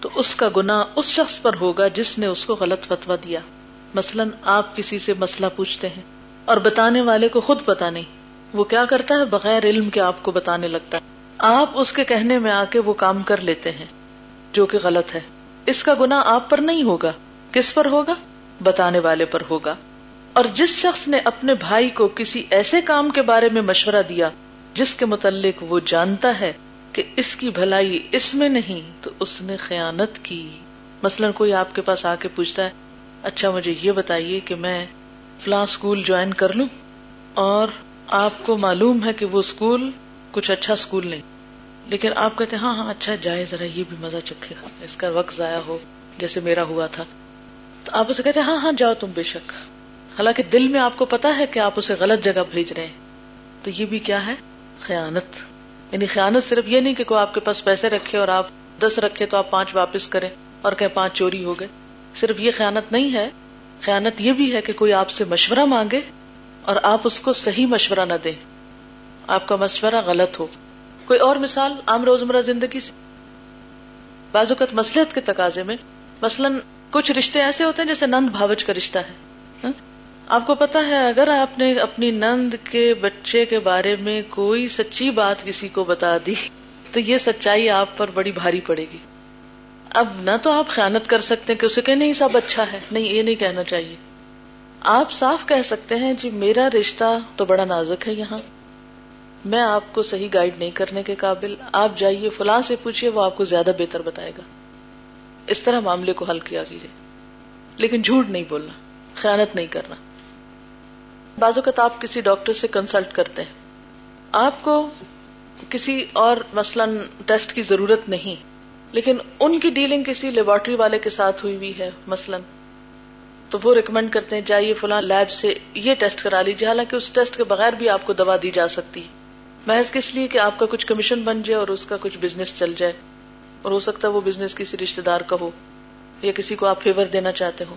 تو اس کا گنا اس شخص پر ہوگا جس نے اس کو غلط فتوا دیا۔ مثلاً آپ کسی سے مسئلہ پوچھتے ہیں اور بتانے والے کو خود پتا نہیں، وہ کیا کرتا ہے؟ بغیر علم کے آپ کو بتانے لگتا ہے۔ آپ اس کے کہنے میں آ کے وہ کام کر لیتے ہیں جو کہ غلط ہے۔ اس کا گنا آپ پر نہیں ہوگا۔ کس پر ہوگا؟ بتانے والے پر ہوگا۔ اور جس شخص نے اپنے بھائی کو کسی ایسے کام کے بارے میں مشورہ دیا جس کے متعلق وہ جانتا ہے کہ اس کی بھلائی اس میں نہیں، تو اس نے خیانت کی۔ مثلاً کوئی آپ کے پاس آ کے پوچھتا ہے اچھا مجھے یہ بتائیے کہ میں فلاں اسکول جوائن کر لوں؟ اور آپ کو معلوم ہے کہ وہ اسکول کچھ اچھا اسکول نہیں۔ لیکن آپ کہتے ہیں ہاں ہاں اچھا جائے ذرا، یہ بھی مزہ چکھے گا۔ اس کا وقت ضائع ہو، جیسے میرا ہوا تھا۔ تو آپ اسے کہتے ہیں ہاں ہاں جاؤ تم بے شک۔ حالانکہ دل میں آپ کو پتا ہے کہ آپ اسے غلط جگہ بھیج رہے ہیں۔ تو یہ بھی کیا ہے؟ خیانت۔ یعنی خیانت صرف یہ نہیں کہ کوئی آپ کے پاس پیسے رکھے اور آپ دس رکھے تو آپ پانچ واپس کریں اور کہ پانچ چوری ہو گئے۔ صرف یہ خیانت نہیں ہے۔ خیانت یہ بھی ہے کہ کوئی آپ سے مشورہ مانگے اور آپ اس کو صحیح مشورہ نہ دیں۔ آپ کا مشورہ غلط ہو۔ کوئی اور مثال عام روزمرہ زندگی سے۔ بعض اوقات مسلحت کے تقاضے میں مثلاً کچھ رشتے ایسے ہوتے ہیں جیسے نند بھاوچ کا رشتہ ہے۔ ہاں؟ آپ کو پتا ہے، اگر آپ نے اپنی نند کے بچے کے بارے میں کوئی سچی بات کسی کو بتا دی، تو یہ سچائی آپ پر بڑی بھاری پڑے گی۔ اب نہ تو آپ خیانت کر سکتے کہ اسے کہ نہیں سب اچھا ہے۔ نہیں، یہ نہیں کہنا چاہیے۔ آپ صاف کہہ سکتے ہیں جی میرا رشتہ تو بڑا نازک ہے یہاں۔ میں آپ کو صحیح گائیڈ نہیں کرنے کے قابل۔ آپ جائیے، فلاں سے پوچھیے، وہ آپ کو زیادہ بہتر بتائے گا۔ اس طرح معاملے کو حل کیا کیجیے لیکن جھوٹ نہیں بولنا خیالت نہیں کرنا۔ بعض اوقات آپ کسی ڈاکٹر سے کنسلٹ کرتے ہیں۔ آپ کو کسی اور مثلاً ٹیسٹ کی ضرورت نہیں، لیکن ان کی ڈیلنگ کسی لیبورٹری والے کے ساتھ ہوئی ہوئی ہے، مثلاً۔ تو وہ ریکمینڈ کرتے ہیں، جائیے فلاں لیب سے یہ ٹیسٹ کرا لیجیے حالانکہ اس ٹیسٹ کے بغیر بھی آپ کو دوا دی جا سکتی۔ ہے محض کس لیے کہ آپ کا کچھ کمیشن بن جائے اور اس کا کچھ بزنس چل جائے۔ اور ہو سکتا ہے وہ بزنس کسی رشتے دار کا ہو یا کسی کو آپ فیور دینا چاہتے ہو۔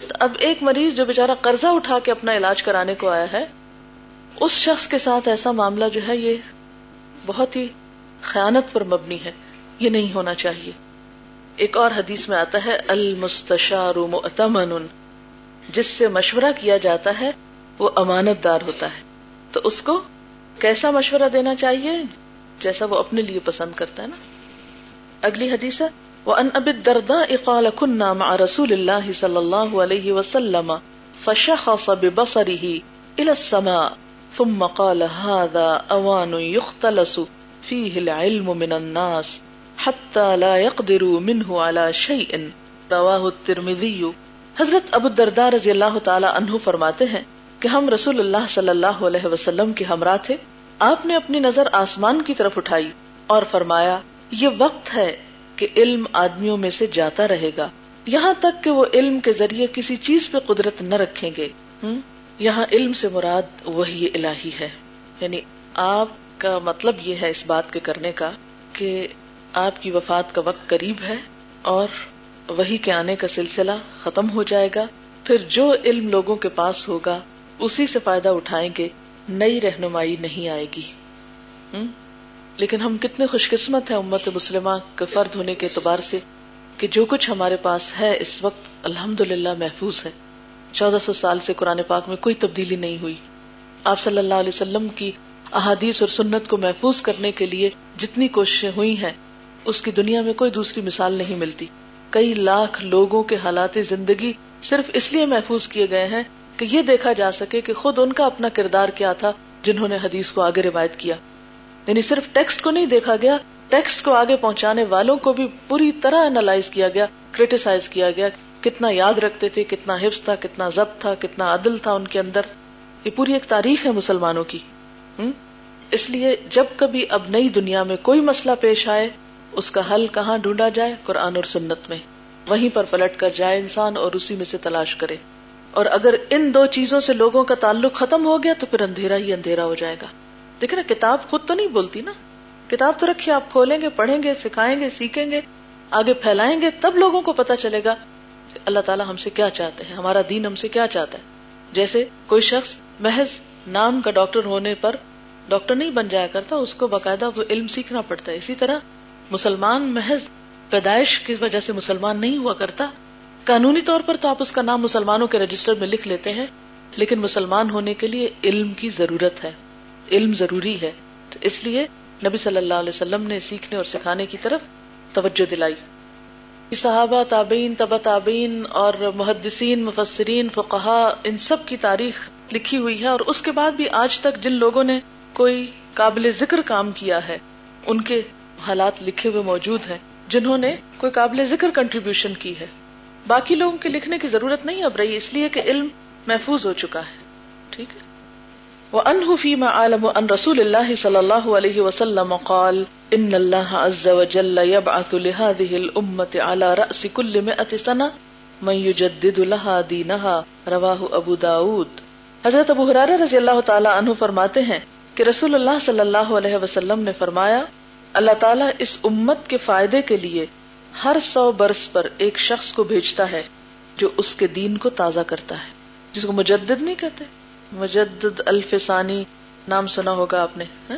تو اب ایک مریض جو بےچارا قرضہ اٹھا کے اپنا علاج کرانے کو آیا ہے، اس شخص کے ساتھ ایسا معاملہ جو ہے، یہ بہت ہی خیانت پر مبنی ہے۔ یہ نہیں ہونا چاہیے۔ ایک اور حدیث میں آتا ہے، المستشار مؤتمن، جس سے مشورہ کیا جاتا ہے، وہ امانت دار ہوتا ہے۔ تو اس کو کیسا مشورہ دینا چاہیے؟ جیسا وہ اپنے لیے پسند کرتا ہے نا۔ اگلی حدیث ہے وہ ان اب دردا اقال کنہ مع رسول اللہ صلی اللہ علیہ وسلم فشخص ببصره الى السماء ثم قال هذا اوان يختلس فيه العلم من الناس حتى لا يقدروا منه على شيء۔ رواه الترمذي۔ حضرت ابو الدرداء رضی اللہ تعالی عنہ فرماتے ہیں کہ ہم رسول اللہ صلی اللہ علیہ وسلم کے ہمراہ تھے، آپ نے اپنی نظر آسمان کی طرف اٹھائی اور فرمایا، یہ وقت ہے کہ علم آدمیوں میں سے جاتا رہے گا۔ یہاں تک کہ وہ علم کے ذریعے کسی چیز پہ قدرت نہ رکھیں گے۔ یہاں علم سے مراد وہی الہی ہے۔ یعنی آپ کا مطلب یہ ہے اس بات کے کرنے کا کہ آپ کی وفات کا وقت قریب ہے اور وہی کے آنے کا سلسلہ ختم ہو جائے گا۔ پھر جو علم لوگوں کے پاس ہوگا اسی سے فائدہ اٹھائیں گے، نئی رہنمائی نہیں آئے گی۔ لیکن ہم کتنے خوش قسمت ہیں امت مسلمہ کے فرد ہونے کے اعتبار سے کہ جو کچھ ہمارے پاس ہے اس وقت الحمد للہ محفوظ ہے۔ چودہ سو سال سے قرآن پاک میں کوئی تبدیلی نہیں ہوئی۔ آپ صلی اللہ علیہ وسلم کی احادیث اور سنت کو محفوظ کرنے کے لیے جتنی کوششیں ہوئی ہیں، اس کی دنیا میں کوئی دوسری مثال نہیں ملتی۔ کئی لاکھ لوگوں کے حالات زندگی صرف اس لیے محفوظ کیے گئے ہیں کہ یہ دیکھا جا سکے کہ خود ان کا اپنا کردار کیا تھا جنہوں نے حدیث کو آگے روایت کیا۔ یعنی صرف ٹیکسٹ کو نہیں دیکھا گیا، ٹیکسٹ کو آگے پہنچانے والوں کو بھی پوری طرح اینالائز کیا گیا کریٹیسائز کیا گیا کتنا یاد رکھتے تھے، کتنا حفظ تھا، کتنا ضبط تھا، کتنا عدل تھا ان کے اندر۔ یہ پوری ایک تاریخ ہے مسلمانوں کی۔ اس لیے جب کبھی اب نئی دنیا میں کوئی مسئلہ پیش آئے، اس کا حل کہاں ڈھونڈا جائے؟ قرآن اور سنت میں۔ وہیں پر پلٹ کر جائے انسان اور اسی میں سے تلاش کرے۔ اور اگر ان دو چیزوں سے لوگوں کا تعلق ختم ہو گیا تو پھر اندھیرا ہی اندھیرا ہو جائے گا۔ دیکھیں نا کتاب خود تو نہیں بولتی نا۔ کتاب تو رکھیے، آپ کھولیں گے، پڑھیں گے، سکھائیں گے، سیکھیں گے، آگے پھیلائیں گے، تب لوگوں کو پتا چلے گا کہ اللہ تعالیٰ ہم سے کیا چاہتے ہیں، ہمارا دین ہم سے کیا چاہتا ہے۔ جیسے کوئی شخص محض نام کا ڈاکٹر ہونے پر ڈاکٹر نہیں بن جایا کرتا، اس کو باقاعدہ وہ علم سیکھنا پڑتا ہے۔ اسی طرح مسلمان محض پیدائش کی وجہ سے مسلمان نہیں ہوا کرتا۔ قانونی طور پر تو آپ اس کا نام مسلمانوں کے رجسٹر میں لکھ لیتے ہیں، لیکن مسلمان ہونے کے لیے علم کی ضرورت ہے۔ علم ضروری ہے۔ تو اس لیے نبی صلی اللہ علیہ وسلم نے سیکھنے اور سکھانے کی طرف توجہ دلائی۔ صحابہ، تابعین تبا تابعین اور محدثین، مفسرین فقہا ان سب کی تاریخ لکھی ہوئی ہے اور اس کے بعد بھی آج تک جن لوگوں نے کوئی قابل ذکر کام کیا ہے، ان کے حالات لکھے ہوئے موجود ہیں، جنہوں نے کوئی قابل ذکر کنٹریبیوشن کی ہے۔ باقی لوگوں کے لکھنے کی ضرورت نہیں اب رہی، اس لیے کہ علم محفوظ ہو چکا ہے۔ ٹھیک ہے؟ وہ انہ عالم ان رسول اللہ صلی اللہ علیہ وسلم قال ان اللہ عز وجل يبعث لهذه الامه على راس كل 100 سنه من يجدد لها دينها۔ رواه ابو داود حضرت ابو ہرارہ رضی اللہ تعالی عنہ فرماتے ہیں کہ رسول اللہ صلی اللہ علیہ وسلم نے فرمایا، اللہ تعالیٰ اس امت کے فائدے کے لیے ہر سو برس پر ایک شخص کو بھیجتا ہے جو اس کے دین کو تازہ کرتا ہے، جس کو مجدد نہیں کہتے۔ مجدد الفسانی نام سنا ہوگا آپ نے ہاں؟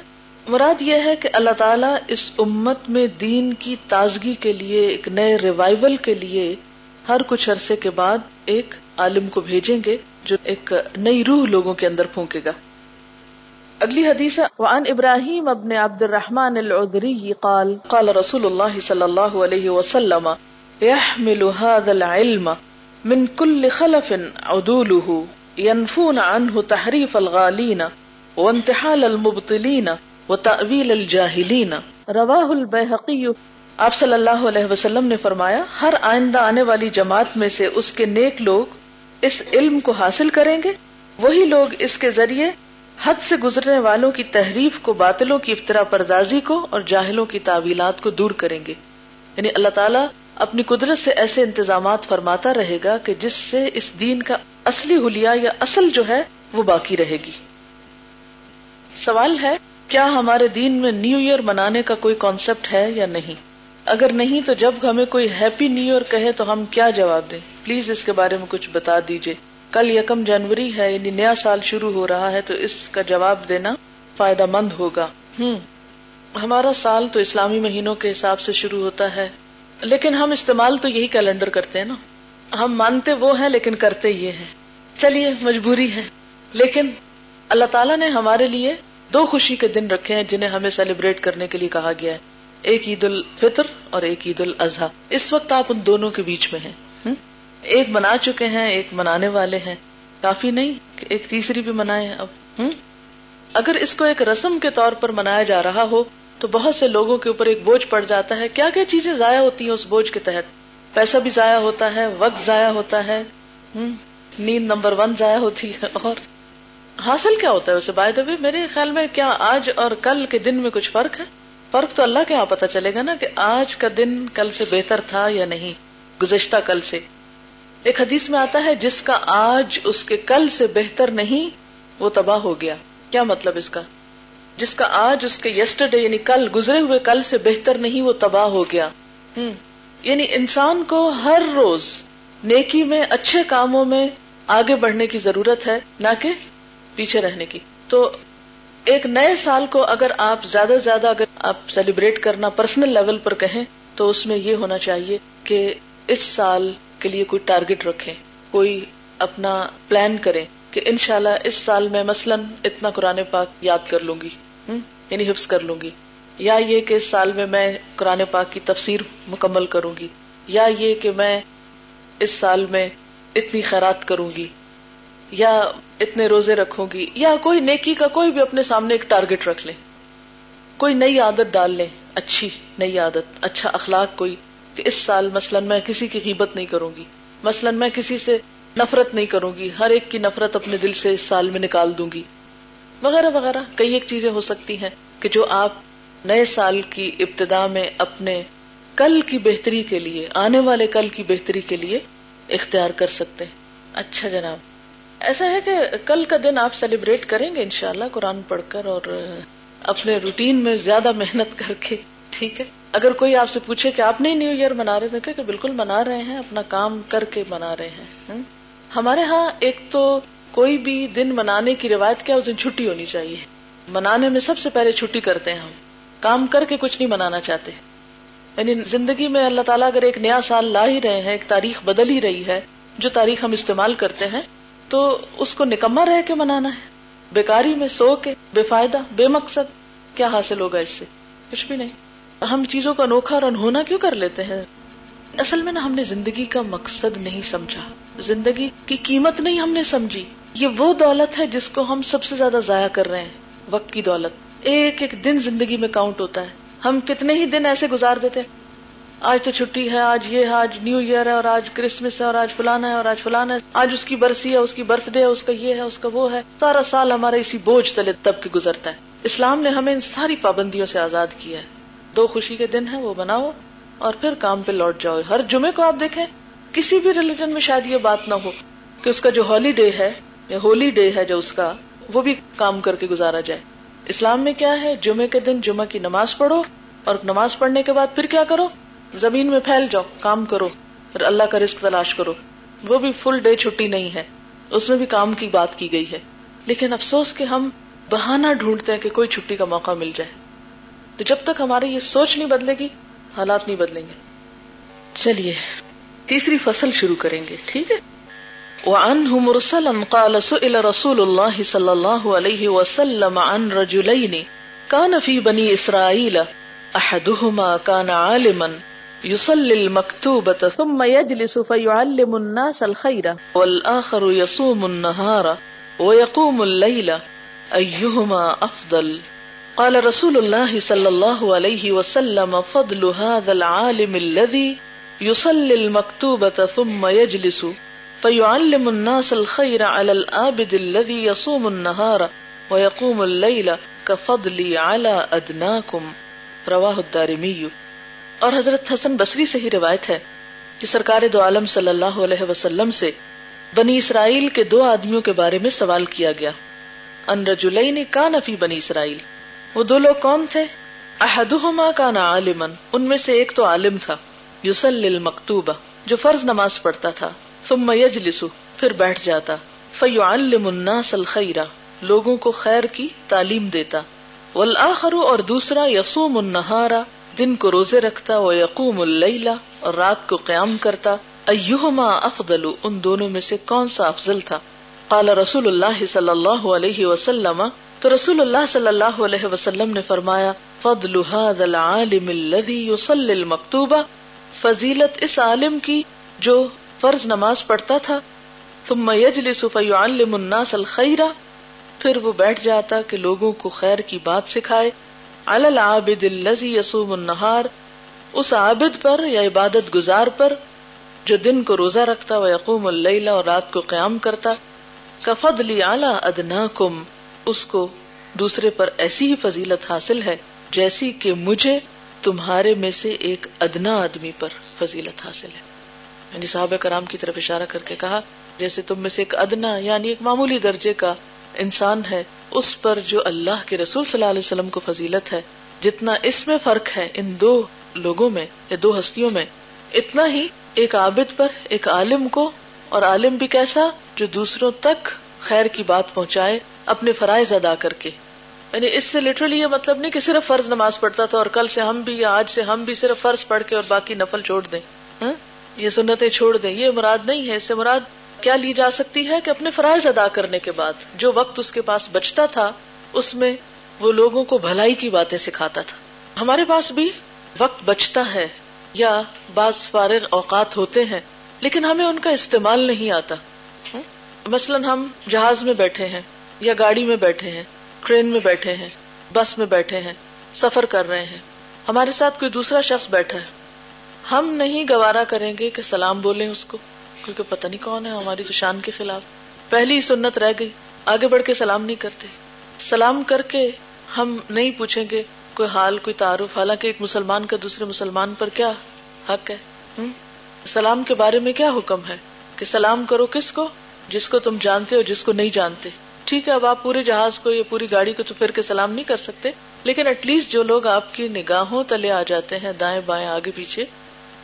مراد یہ ہے کہ اللہ تعالیٰ اس امت میں دین کی تازگی کے لیے، ایک نئے ریوائول کے لیے ہر کچھ عرصے کے بعد ایک عالم کو بھیجیں گے جو ایک نئی روح لوگوں کے اندر پھونکے گا۔ اگلی حدیث وعن ابراہیم ابن عبد الرحمن العذری قال قال رسول اللہ صلی اللہ علیہ وسلم، يحمل هذا العلم من كل خلف عدوله، ينفون عنه تحریف الغالین وانتحال المبطلین وتأویل الجاہلین. رواہ البیحقی آپ صلی اللہ علیہ وسلم نے فرمایا، ہر آئندہ آنے والی جماعت میں سے اس کے نیک لوگ اس علم کو حاصل کریں گے؟ وہی لوگ اس کے ذریعے حد سے گزرنے والوں کی تحریف کو باطلوں کی افطرا پردازی کو اور جاہلوں کی تعویلات کو دور کریں گے۔ یعنی اللہ تعالیٰ اپنی قدرت سے ایسے انتظامات فرماتا رہے گا کہ جس سے اس دین کا اصلی حلیہ یا اصل جو ہے وہ باقی رہے گی۔ سوال ہے، کیا ہمارے دین میں نیو ایئر منانے کا کوئی کانسیپٹ ہے یا نہیں؟ اگر نہیں تو جب ہمیں کوئی ہیپی نیو ایئر کہے تو ہم کیا جواب دیں؟ پلیز اس کے بارے میں کچھ بتا دیجیے کل یکم جنوری ہے یعنی نیا سال شروع ہو رہا ہے، تو اس کا جواب دینا فائدہ مند ہوگا۔ ہوں ہمارا سال تو اسلامی مہینوں کے حساب سے شروع ہوتا ہے، لیکن ہم استعمال تو یہی کیلنڈر کرتے ہیں نا۔ ہم مانتے وہ ہیں، لیکن کرتے یہ ہیں۔ چلیے، مجبوری ہے۔ لیکن اللہ تعالیٰ نے ہمارے لیے دو خوشی کے دن رکھے ہیں، جنہیں ہمیں سیلیبریٹ کرنے کے لیے کہا گیا ہے۔ ایک عید الفطر اور ایک عید الاضحیٰ۔ اس وقت آپ ان دونوں کے بیچ میں ہیں۔ ایک بنا چکے ہیں، ایک منانے والے ہیں۔ کافی نہیں کہ ایک تیسری بھی منائے اب۔ ہوں اگر اس کو ایک رسم کے طور پر منایا جا رہا ہو، تو بہت سے لوگوں کے اوپر ایک بوجھ پڑ جاتا ہے۔ کیا کیا چیزیں ضائع ہوتی ہیں اس بوجھ کے تحت؟ پیسہ بھی ضائع ہوتا ہے، وقت ضائع ہوتا ہے۔ نیند نمبر ون ضائع ہوتی ہے۔ اور حاصل کیا ہوتا ہے اسے؟ بائے دبی میرے خیال میں کیا آج اور کل کے دن میں کچھ فرق ہے؟ فرق تو اللہ کے یہاں پتا چلے گا نا کہ آج کا دن کل سے بہتر تھا یا نہیں۔ گزشتہ کل سے۔ ایک حدیث میں آتا ہے، جس کا آج اس کے کل سے بہتر نہیں، وہ تباہ ہو گیا۔ کیا مطلب اس کا؟ جس کا آج اس کے یسٹرڈے یعنی کل، گزرے ہوئے کل سے بہتر نہیں، وہ تباہ ہو گیا۔ ہم یعنی انسان کو ہر روز نیکی میں، اچھے کاموں میں آگے بڑھنے کی ضرورت ہے، نہ کہ پیچھے رہنے کی۔ تو ایک نئے سال کو اگر آپ زیادہ سے زیادہ اگر آپ سیلیبریٹ کرنا پرسنل لیول پر کہیں، تو اس میں یہ ہونا چاہیے کہ اس سال کے لیے کوئی ٹارگیٹ رکھے کوئی اپنا پلان کرے کہ انشاءاللہ اس سال میں مثلاً اتنا قرآن پاک یاد کر لوں گی یعنی حفظ کر لوں گی، یا یہ کہ اس سال میں میں قرآن پاک کی تفسیر مکمل کروں گی، یا یہ کہ میں اس سال میں اتنی خیرات کروں گی، یا اتنے روزے رکھوں گی، یا کوئی نیکی کا کوئی بھی اپنے سامنے ایک ٹارگیٹ رکھ لیں۔ کوئی نئی عادت ڈال لیں، اچھی نئی عادت اچھا اخلاق، کوئی کہ اس سال مثلاً میں کسی کی قیمت نہیں کروں گی، مثلاً میں کسی سے نفرت نہیں کروں گی، ہر ایک کی نفرت اپنے دل سے اس سال میں نکال دوں گی، وغیرہ وغیرہ۔ کئی ایک چیزیں ہو سکتی ہیں کہ جو آپ نئے سال کی ابتدا میں اپنے کل کی بہتری کے لیے، آنے والے کل کی بہتری کے لیے اختیار کر سکتے ہیں۔ اچھا جناب، ایسا ہے کہ کل کا دن آپ سیلیبریٹ کریں گے انشاءاللہ قرآن پڑھ کر اور اپنے روٹین میں زیادہ محنت کر کے۔ ٹھیک ہے۔ اگر کوئی آپ سے پوچھے کہ آپ نہیں نیو ایئر منا رہے تھے کہ بالکل منا رہے ہیں، اپنا کام کر کے منا رہے ہیں۔ ہمارے ہاں ایک تو کوئی بھی دن منانے کی روایت کیا، اس دن چھٹی ہونی چاہیے۔ منانے میں سب سے پہلے چھٹی کرتے ہیں ہم۔ کام کر کے کچھ نہیں منانا چاہتے۔ یعنی زندگی میں اللہ تعالیٰ اگر ایک نیا سال لا ہی رہے ہیں، ایک تاریخ بدل ہی رہی ہے، جو تاریخ ہم استعمال کرتے ہیں، تو اس کو نکما رہ کے منانا ہے۔ بیکاری میں سو کے، بے فائدہ، بے مقصد، کیا حاصل ہوگا اس سے؟ کچھ بھی نہیں۔ ہم چیزوں کا انوکھا اور انہونا کیوں کر لیتے ہیں؟ اصل میں نا ہم نے زندگی کا مقصد نہیں سمجھا۔ زندگی کی قیمت نہیں ہم نے سمجھی۔ یہ وہ دولت ہے جس کو ہم سب سے زیادہ ضائع کر رہے ہیں۔ وقت کی دولت۔ ایک ایک دن زندگی میں کاؤنٹ ہوتا ہے۔ ہم کتنے ہی دن ایسے گزار دیتے آج تو چھٹی ہے، آج یہ ہے، آج نیو ایئر ہے اور آج کرسمس ہے اور آج فلانا ہے اور آج فلانا ہے۔ آج اس کی برسی ہے، اس کی برتھ ڈے ہے، اس کا یہ ہے، اس کا وہ ہے۔ سارا سال ہمارا اسی بوجھ تلے تب کے گزرتا ہے۔ اسلام نے ہمیں ان ساری پابندیوں سے آزاد کیا ہے۔ دو خوشی کے دن ہے وہ بناؤ اور پھر کام پہ لوٹ جاؤ۔ ہر جمعے کو آپ دیکھیں، کسی بھی ریلیجن میں شاید یہ بات نہ ہو کہ اس کا جو ہولی ڈے ہے یا ہولی ڈے ہے جو اس کا، وہ بھی کام کر کے گزارا جائے۔ اسلام میں کیا ہے، جمعے کے دن جمعہ کی نماز پڑھو اور نماز پڑھنے کے بعد پھر کیا کرو؟ زمین میں پھیل جاؤ، کام کرو اور اللہ کا رزق تلاش کرو۔ وہ بھی فل ڈے چھٹی نہیں ہے، اس میں بھی کام کی بات کی گئی ہے۔ لیکن افسوس کہ ہم بہانا ڈھونڈتے ہیں کہ کوئی چھٹی کا موقع مل جائے۔ تو جب تک ہماری یہ سوچ نہیں بدلے گی، حالات نہیں بدلیں گے۔ چلیے، تیسری فصل شروع کریں گے، ٹھیک ہے؟ وعنه مرسلا قال سئل رسول الله صلى الله عليه وسلم عن رجلين كان في بني إسرائيل أحدهما كان عالما يصلي المكتوبة ثم يجلس فيعلم الناس الخير والآخر يصوم النهار ويقوم الليل أيهما أفضل۔ قال رسول الله صلى الله عليه وسلم، فضل هذا العالم الذي يصلي المكتوبة ثم يجلس، فيعلم الناس الخير على الآبد الذي يصوم النهار ويقوم الليل كفضلي على أدناكم. رواه الدارمي. اور حضرت حسن بصری سے ہی روایت ہے کہ سرکار دو عالم صلی اللہ علیہ وسلم سے بنی اسرائیل کے دو آدمیوں کے بارے میں سوال کیا گیا۔ ان رجلین کان فی بنی اسرائیل۔ وہ دو لوگ کون تھے؟ احدہما کان عالما، ان میں سے ایک تو عالم تھا یسلی المکتوبہ، جو فرض نماز پڑھتا تھا، ثم یجلس پھر بیٹھ جاتا، فیعلم الناس الخیر، لوگوں کو خیر کی تعلیم دیتا، والآخر اور دوسرا یصوم النہارا دن کو روزے رکھتا وہ یقوم اللیلہ اور رات کو قیام کرتا، ایہما افضل، ان دونوں میں سے کون سا افضل تھا؟ قال رسول اللہ صلی اللہ علیہ وسلم تو رسول اللہ صلی اللہ علیہ وسلم نے فرمایا، فضل هذا العالم الذي يصلي المكتوبة فضیلت اس عالم کی جو فرض نماز پڑھتا تھا، ثم يجلس فيعلم الناس الخير پھر وہ بیٹھ جاتا کہ لوگوں کو خیر کی بات سکھائے العابد الذي يصوم النهار اس عابد پر یا عبادت گزار پر، جو دن کو روزہ رکھتا و یقوم اللیلہ اور رات کو قیام کرتا، کفضلی اعلی ادناکم۔ اس کو دوسرے پر ایسی ہی فضیلت حاصل ہے جیسی کہ مجھے تمہارے میں سے ایک ادنا آدمی پر فضیلت حاصل ہے۔ یعنی صحابہ کرام کی طرف اشارہ کر کے کہا، جیسے تم میں سے ایک ادنا یعنی ایک معمولی درجے کا انسان ہے، اس پر جو اللہ کے رسول صلی اللہ علیہ وسلم کو فضیلت ہے، جتنا اس میں فرق ہے ان دو لوگوں میں، یا دو ہستیوں میں، اتنا ہی ایک عابد پر، ایک عالم کو، اور عالم بھی کیسا، جو دوسروں تک خیر کی بات پہنچائے اپنے فرائض ادا کر کے۔ یعنی اس سے لٹرلی یہ مطلب نہیں کہ صرف فرض نماز پڑھتا تھا اور کل سے ہم بھی یا آج سے ہم بھی صرف فرض پڑھ کے اور باقی نفل چھوڑ دیں۔ ہاں؟ یہ سنتیں چھوڑ دیں۔ یہ مراد نہیں ہے۔ اس سے مراد کیا لی جا سکتی ہے کہ اپنے فرائض ادا کرنے کے بعد جو وقت اس کے پاس بچتا تھا، اس میں وہ لوگوں کو بھلائی کی باتیں سکھاتا تھا۔ ہمارے پاس بھی وقت بچتا ہے یا بعض فارغ اوقات ہوتے ہیں، لیکن ہمیں ان کا استعمال نہیں آتا۔ مثلاً ہم جہاز میں بیٹھے ہیں۔ یا گاڑی میں بیٹھے ہیں، ٹرین میں بیٹھے ہیں، بس میں بیٹھے ہیں، سفر کر رہے ہیں۔ ہمارے ساتھ کوئی دوسرا شخص بیٹھا ہے۔ ہم نہیں گوارا کریں گے کہ سلام بولیں اس کو، کیونکہ پتہ نہیں کون ہے ہماری تو شان کے خلاف۔ پہلی سنت رہ گئی، آگے بڑھ کے سلام نہیں کرتے۔ سلام کر کے ہم نہیں پوچھیں گے کوئی حال، کوئی تعارف، حالانکہ ایک مسلمان کا دوسرے مسلمان پر کیا حق ہے؟ سلام کے بارے میں کیا حکم ہے؟ کہ سلام کرو کس کو؟ جس کو تم جانتے ہو، جس کو نہیں جانتے۔ ٹھیک ہے، اب آپ پورے جہاز کو یا پوری گاڑی کو تو پھر کے سلام نہیں کر سکتے۔ لیکن ایٹ لیسٹ جو لوگ آپ کی نگاہوں تلے آ جاتے ہیں، دائیں بائیں، آگے پیچھے،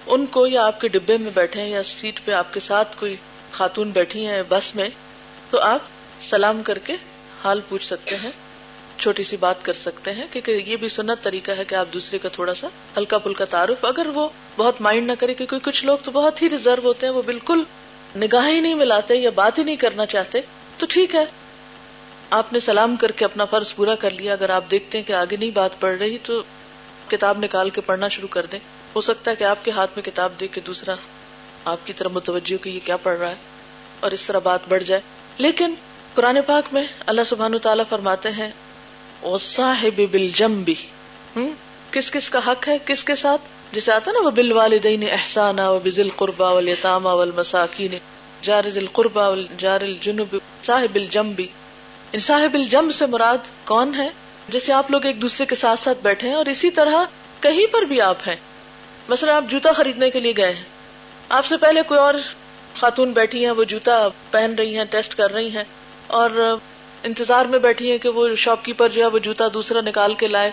ان کو یا آپ کے ڈبے میں بیٹھے ہیں یا سیٹ پہ آپ کے ساتھ کوئی خاتون بیٹھی ہیں بس میں، تو آپ سلام کر کے حال پوچھ سکتے ہیں، چھوٹی سی بات کر سکتے ہیں، کیونکہ یہ بھی سنت طریقہ ہے کہ آپ دوسرے کا تھوڑا سا ہلکا پھلکا تعارف، اگر وہ بہت مائنڈ نہ کرے، کیونکہ کچھ لوگ تو بہت ہی ریزرو ہوتے ہیں، وہ بالکل نگاہ ہی نہیں ملاتے یا بات ہی نہیں کرنا چاہتے، تو ٹھیک ہے۔ آپ نے سلام کر کے اپنا فرض پورا کر لیا، اگر آپ دیکھتے ہیں کہ آگے نہیں بات پڑ رہی تو کتاب نکال کے پڑھنا شروع کر دیں۔ ہو سکتا ہے کہ آپ کے ہاتھ میں کتاب دیکھ کے دوسرا آپ کی طرف متوجہ کہ یہ کیا پڑھ رہا ہے اور اس طرح بات بڑھ جائے۔ لیکن قرآن پاک میں اللہ سبحان تعالیٰ فرماتے ہیں صاحب بل جم بھی کس کس کا حق ہے، کس کے ساتھ؟ جسے آتا نا وہ بل والدین احسانہ و بزل قربا ولیطامہ والمساکین جار ذل قربا جار الجنوب صاحب الجم بھی صاحب الجم سے مراد کون ہے جیسے آپ لوگ ایک دوسرے کے ساتھ ساتھ بیٹھے ہیں اور اسی طرح کہیں پر بھی آپ ہیں۔ مثلا آپ جوتا خریدنے کے لیے گئے ہیں۔ آپ سے پہلے کوئی اور خاتون بیٹھی ہیں، وہ جوتا پہن رہی ہیں، ٹیسٹ کر رہی ہیں اور انتظار میں بیٹھی ہیں کہ وہ شاپ کیپر جو ہے، وہ جوتا دوسرا نکال کے لائے۔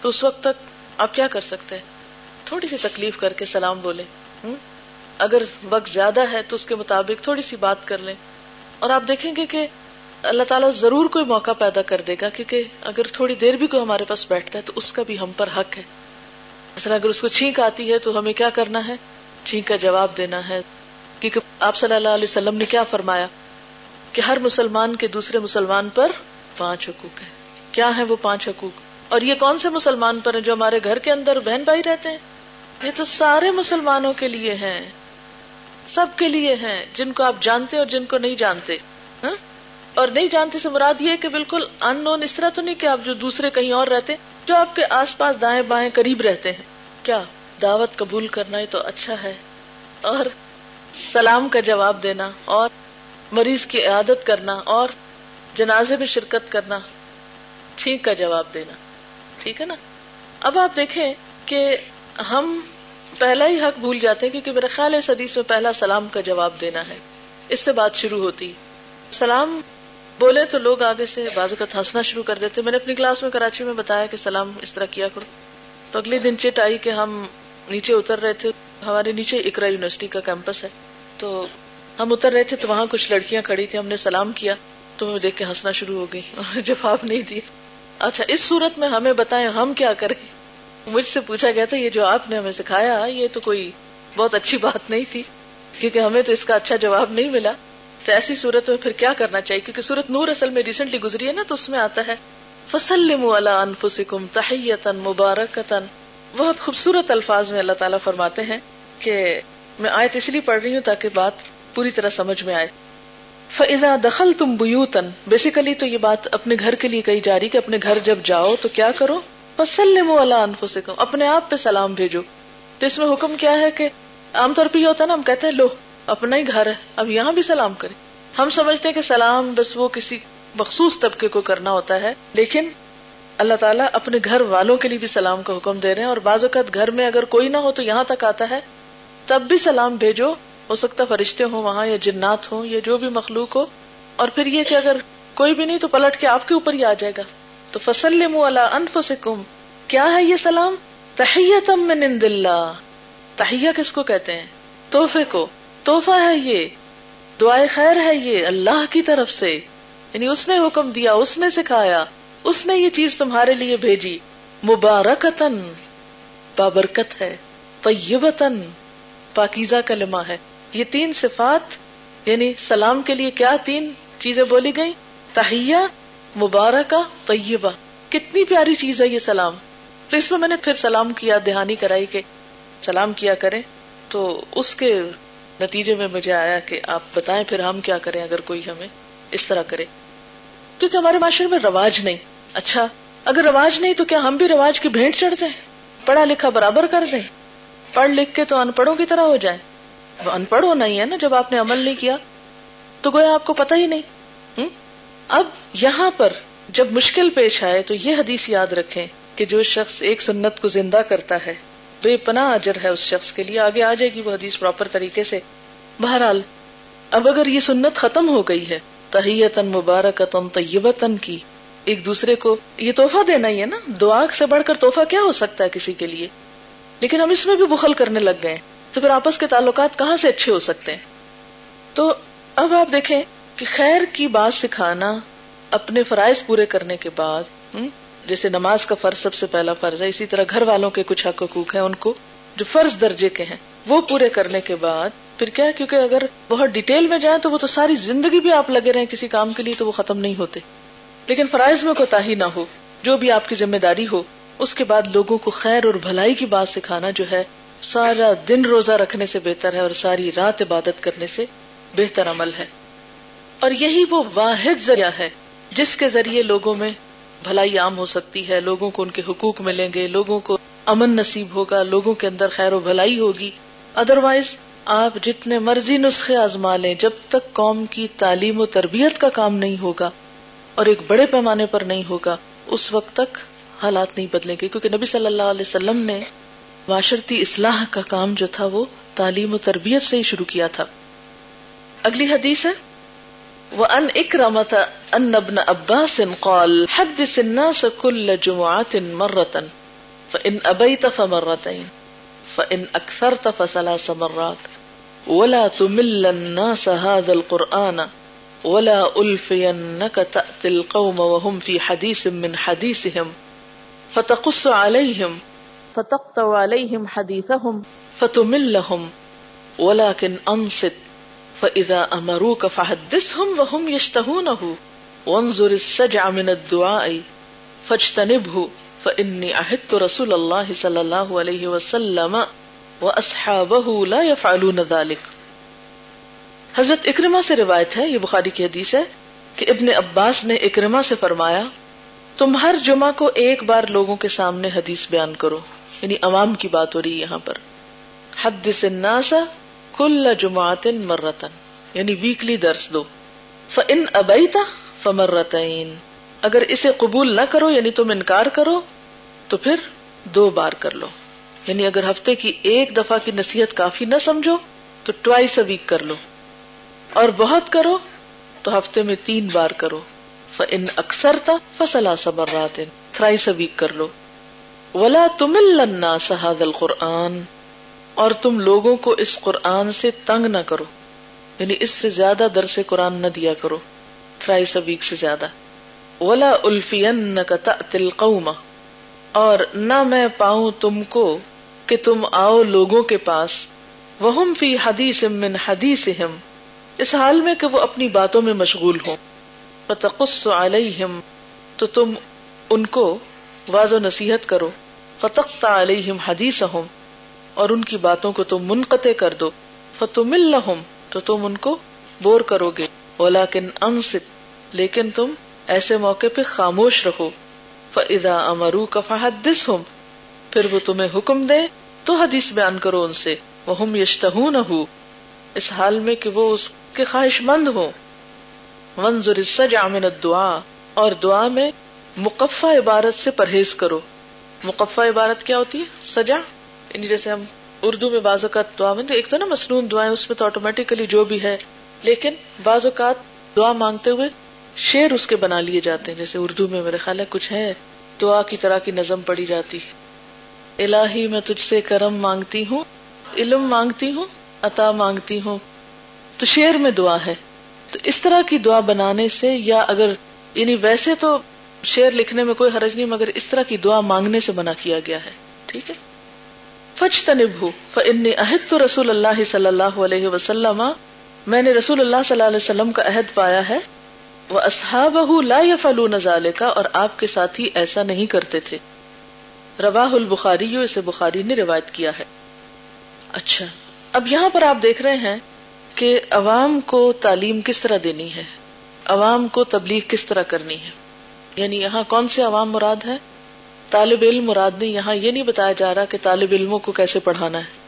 تو اس وقت تک آپ کیا کر سکتے ہیں؟ تھوڑی سی تکلیف کر کے سلام بولے۔ اگر وقت زیادہ ہے تو اس کے مطابق تھوڑی سی بات کر لیں۔ اور آپ دیکھیں گے کہ اللہ تعالیٰ ضرور کوئی موقع پیدا کر دے گا، کیونکہ اگر تھوڑی دیر بھی کوئی ہمارے پاس بیٹھتا ہے تو اس کا بھی ہم پر حق ہے۔ مثلا اگر اس کو چھینک آتی ہے تو ہمیں کیا کرنا ہے؟ چھینک کا جواب دینا ہے۔ کیونکہ آپ صلی اللہ علیہ وسلم نے کیا فرمایا؟ کہ ہر مسلمان کے دوسرے مسلمان پر پانچ حقوق ہیں۔ کیا ہے وہ پانچ حقوق؟ اور یہ کون سے مسلمان پر ہیں جو ہمارے گھر کے اندر بہن بھائی رہتے ہیں؟ یہ تو سارے مسلمانوں کے لیے ہیں۔ سب کے لیے ہیں، جن کو آپ جانتے اور جن کو نہیں جانتے۔ ہاں؟ اور نہیں جانتے سے مراد یہ کہ بالکل ان نون اس طرح تو نہیں کہ آپ جو دوسرے کہیں اور رہتے جو آپ کے آس پاس دائیں بائیں قریب رہتے ہیں۔ کیا دعوت قبول کرنا ہی تو اچھا ہے؟ اور سلام کا جواب دینا، اور مریض کی عادت کرنا، اور جنازے میں شرکت کرنا، ٹھیک کا جواب دینا۔ ٹھیک ہے نا؟ اب آپ دیکھیں کہ ہم پہلا ہی حق بھول جاتے ہیں کیونکہ میرا خیال ہے حدیث میں پہلا سلام کا جواب دینا ہے۔ اس سے بات شروع ہوتی۔ سلام بولے تو لوگ آگے سے بازو کا ہنسنا شروع کر دیتے۔ میں نے اپنی کلاس میں کراچی میں بتایا کہ سلام، اس طرح کیا کرو۔ تو اگلے دن چٹ آئی کہ ہم نیچے اتر رہے تھے۔ ہمارے نیچے اکرا یونیورسٹی کا کیمپس ہے۔ تو ہم اتر رہے تھے تو وہاں کچھ لڑکیاں کھڑی تھی ہم نے سلام کیا۔ تو میں دیکھ کے ہنسنا شروع ہو گئی۔ اور جواب نہیں دی اچھا اس صورت میں ہمیں بتائیں ہم کیا کریں؟ مجھ سے پوچھا گیا تھا، یہ جو آپ نے ہمیں سکھایا، یہ تو کوئی بہت اچھی بات نہیں تھی۔ کیونکہ ہمیں تو اس کا اچھا جواب نہیں ملا۔ تو ایسی صورت میں پھر کیا کرنا چاہیے؟ کیونکہ صورت نور اصل میں ریسنٹلی گزری ہے نا، تو اس میں آتا ہے۔ فصل انفسکم تحیتن مبارکتن بہت خوبصورت الفاظ میں اللہ تعالیٰ فرماتے ہیں کہ میں آیت اس لیے پڑھ رہی ہوں تاکہ بات پوری طرح سمجھ میں آئے۔ فضا دخل تم بوتن بیسیکلی تو یہ بات اپنے گھر کے لیے کہی جا رہی کہ اپنے گھر جب جاؤ تو کیا کرو؟ فسلم اللہ انفسکم اپنے آپ پہ سلام بھیجو۔ تو اس میں حکم کیا ہے کہ عام طور پہ یہ ہوتا ہے نا، ہم کہتے ہیں لو۔ اپنا ہی گھر ہے، اب یہاں بھی سلام کرے ہم سمجھتے ہیں کہ سلام بس وہ کسی مخصوص طبقے کو کرنا ہوتا ہے، لیکن اللہ تعالیٰ اپنے گھر والوں کے لیے بھی سلام کا حکم دے رہے ہیں اور بعض اوقات گھر میں اگر کوئی نہ ہو تو یہاں تک آتا ہے، تب بھی سلام بھیجو۔ ہو سکتا فرشتے ہوں وہاں یا جنات ہوں یا جو بھی مخلوق ہو۔ اور پھر یہ کہ اگر کوئی بھی نہیں تو پلٹ کے آپ کے اوپر ہی آ جائے گا۔ تو فصل اللہ انف کیا ہے یہ سلام؟ تحیتم من عند اللہ۔ تحیہ کس کو کہتے ہیں؟ تحفے کو۔ تحفہ ہے یہ دعائیں خیر ہے یہ اللہ کی طرف سے۔ یعنی اس نے حکم دیا، اس نے سکھایا، اس نے یہ چیز تمہارے لیے بھیجی۔ مبارکتن بابرکت ہے طیبتن پاکیزہ کلمہ ہے۔ یہ تین صفات یعنی سلام کے لیے کیا تین چیزیں بولی گئی تہیا مبارکہ، طیبہ۔ کتنی پیاری چیز ہے یہ سلام۔ تو اس میں میں نے پھر سلام کیا، دہانی کرائی کہ سلام کیا کریں۔ تو اس کے نتیجے میں مجھے آیا کہ آپ بتائیں پھر ہم کیا کریں اگر کوئی ہمیں اس طرح کرے۔ کیونکہ ہمارے معاشرے میں رواج نہیں۔ اچھا اگر رواج نہیں تو کیا ہم بھی رواج کی بھیٹ چڑھ جائیں؟ پڑھا لکھا برابر کر دیں۔ پڑھ لکھ کے تو ان پڑھوں کی طرح ہو جائیں۔ ان پڑھ ہونا ہی ہے نا جب آپ نے عمل نہیں کیا۔ تو گویا آپ کو پتا ہی نہیں۔ اب یہاں پر جب مشکل پیش آئے تو یہ حدیث یاد رکھیں کہ جو شخص ایک سنت کو زندہ کرتا ہے بے پناہ اجر ہے اس شخص کے لیے۔ آگے آ جائے گی وہ حدیث پراپر طریقے سے۔ بہرحال، اب اگر یہ سنت ختم ہو گئی ہے تحیتن مبارکتن طیبتن کی ایک دوسرے کو یہ تحفہ دینا ہی ہے نا۔ دعا سے بڑھ کر تحفہ کیا ہو سکتا ہے کسی کے لیے؟ لیکن ہم اس میں بھی بخل کرنے لگ گئے تو پھر آپس کے تعلقات کہاں سے اچھے ہو سکتے ہیں؟ تو اب آپ دیکھیں کہ خیر کی بات سکھانا اپنے فرائض پورے کرنے کے بعد جیسے نماز کا فرض سب سے پہلا فرض ہے، اسی طرح گھر والوں کے کچھ حق حقوق ہیں، ان کو جو فرض درجے کے ہیں، وہ پورے کرنے کے بعد، پھر کیا کیونکہ اگر بہت ڈیٹیل میں جائیں تو وہ تو ساری زندگی بھی آپ لگے رہے کسی کام کے لیے تو وہ ختم نہیں ہوتے۔ لیکن فرائض میں کوتا ہی نہ ہو، جو بھی آپ کی ذمہ داری ہو، اس کے بعد لوگوں کو خیر اور بھلائی کی بات سکھانا جو ہے، سارا دن روزہ رکھنے سے بہتر ہے اور ساری رات عبادت کرنے سے بہتر عمل ہے۔ اور یہی وہ واحد ذریعہ ہے، جس کے ذریعے لوگوں میں بھلائی عام ہو سکتی ہے، لوگوں کو ان کے حقوق ملیں گے، لوگوں کو امن نصیب ہوگا، لوگوں کے اندر خیر و بھلائی ہوگی۔ ادروائز آپ جتنے مرضی نسخے آزما لیں، جب تک قوم کی تعلیم و تربیت کا کام نہیں ہوگا اور ایک بڑے پیمانے پر نہیں ہوگا، اس وقت تک حالات نہیں بدلیں گے۔ کیونکہ نبی صلی اللہ علیہ وسلم نے معاشرتی اصلاح کا کام جو تھا، وہ تعلیم و تربیت سے ہی شروع کیا تھا۔ اگلی حدیث ہے۔ وہ ان اکرمت ان ابن عباس قال حدث الناس كل جمعة مرة، فإن أبيت فمرتين، فإن أكثرت فثلاث مرات. ولا تمل الناس هذا القرآن، ولا ألفينك تأتي القوم وهم في حديث من حديثهم. فتقص عليهم، فتقطع عليهم حديثهم، فتملهم. ولكن أنصت فإذا أمروك فحدثهم وهم يشتهونه وانظر السجع من الدعاء فاجتنبه فإني عهدت رسول الله صلى الله عليه وسلم وأصحابه لا يفعلون ذلك۔ حضرت اکرما سے روایت ہے، یہ بخاری کی حدیث ہے، کہ ابن عباس نے اکرما سے فرمایا تم ہر جمعہ کو ایک بار لوگوں کے سامنے حدیث بیان کرو یعنی عوام کی بات ہو رہی ہے یہاں پر۔ حد الناس کل جماعت مرتن یعنی ویکلی درس دو۔ فن ابیتا فمرتین اگر اسے قبول نہ کرو یعنی تم انکار کرو، تو پھر دو بار کر لو۔ یعنی اگر ہفتے کی ایک دفعہ کی نصیحت کافی نہ سمجھو، تو ٹوائس اے ویک کر لو۔ اور بہت کرو، تو ہفتے میں تین بار کرو۔ ان اکثر تھا فصلا صبر رات تھرائیس ویک کر لو۔ ولا تم سہاد القرآن۔ اور تم لوگوں کو اس قرآن سے تنگ نہ کرو۔ یعنی اس سے زیادہ در سے قرآن نہ دیا کرو۔ تھرائیس ویک سے زیادہ۔ ولا الفین کا تل قوما اور نہ میں پاؤں تم کو کہ تم آؤ لوگوں کے پاس۔ وہ فی حدیث من حدیث اس حال میں کہ وہ اپنی باتوں میں مشغول ہوں۔ فتقص علیہم تو تم ان کو واض و نصیحت کرو۔ فتخت علیہم حدیثہم اور ان کی باتوں کو تم منقطع کر دو۔ فتم الحم تو تم ان کو بور کرو گے۔ ولیکن انصت لیکن تم ایسے موقع پہ خاموش رہو۔ فَإِذَا أَمَرُوا كَفَحَدِّسْهُمْ پھر وہ تمہیں حکم دے تو حدیث بیان کرو ان سے۔ وَهُمْ يَشْتَهُونَهُ، اس حال میں کہ وہ اس کے خواہش مند ہوں۔ منظر السجع من الدعا اور دعا میں مقفع عبارت سے پرہیز کرو۔ مقفع عبارت کیا ہوتی ہے؟ سجا یعنی جیسے ہم اردو میں بعض اوقات دعا میں ایک تو نا مصنون دعائیں اس میں تو آٹومیٹیکلی جو بھی ہے، لیکن بعض اوقات دعا مانگتے ہوئے شیر اس کے بنا لیے جاتے ہیں، جیسے اردو میں میرے خیال ہے کچھ ہے، دعا کی طرح کی نظم پڑی جاتی الہی میں تجھ سے کرم مانگتی ہوں، علم مانگتی ہوں، عطا مانگتی ہوں۔ تو شیر میں دعا ہے۔ تو اس طرح کی دعا بنانے سے یا اگر یعنی ویسے تو شعر لکھنے میں کوئی حرج نہیں، مگر اس طرح کی دعا مانگنے سے منع کیا گیا ہے۔ ٹھیک ہے؟ فج تنب عہد تو رسول اللہ صلی اللہ علیہ وسلم، میں نے رسول اللہ صلی اللہ علیہ وسلم کا عہد پایا ہے وہ اصحاب لا فلو نزال کا اور آپ کے ساتھ ہی ایسا نہیں کرتے تھے۔ رواہ البخاری اسے بخاری نے روایت کیا ہے۔ اچھا اب یہاں پر آپ دیکھ رہے ہیں کہ عوام کو تعلیم کس طرح دینی ہے؟ عوام کو تبلیغ کس طرح کرنی ہے؟ یعنی یہاں کون سے عوام مراد ہے طالب علم مراد نہیں، یہاں یہ نہیں بتایا جا رہا کہ طالب علموں کو کیسے پڑھانا ہے۔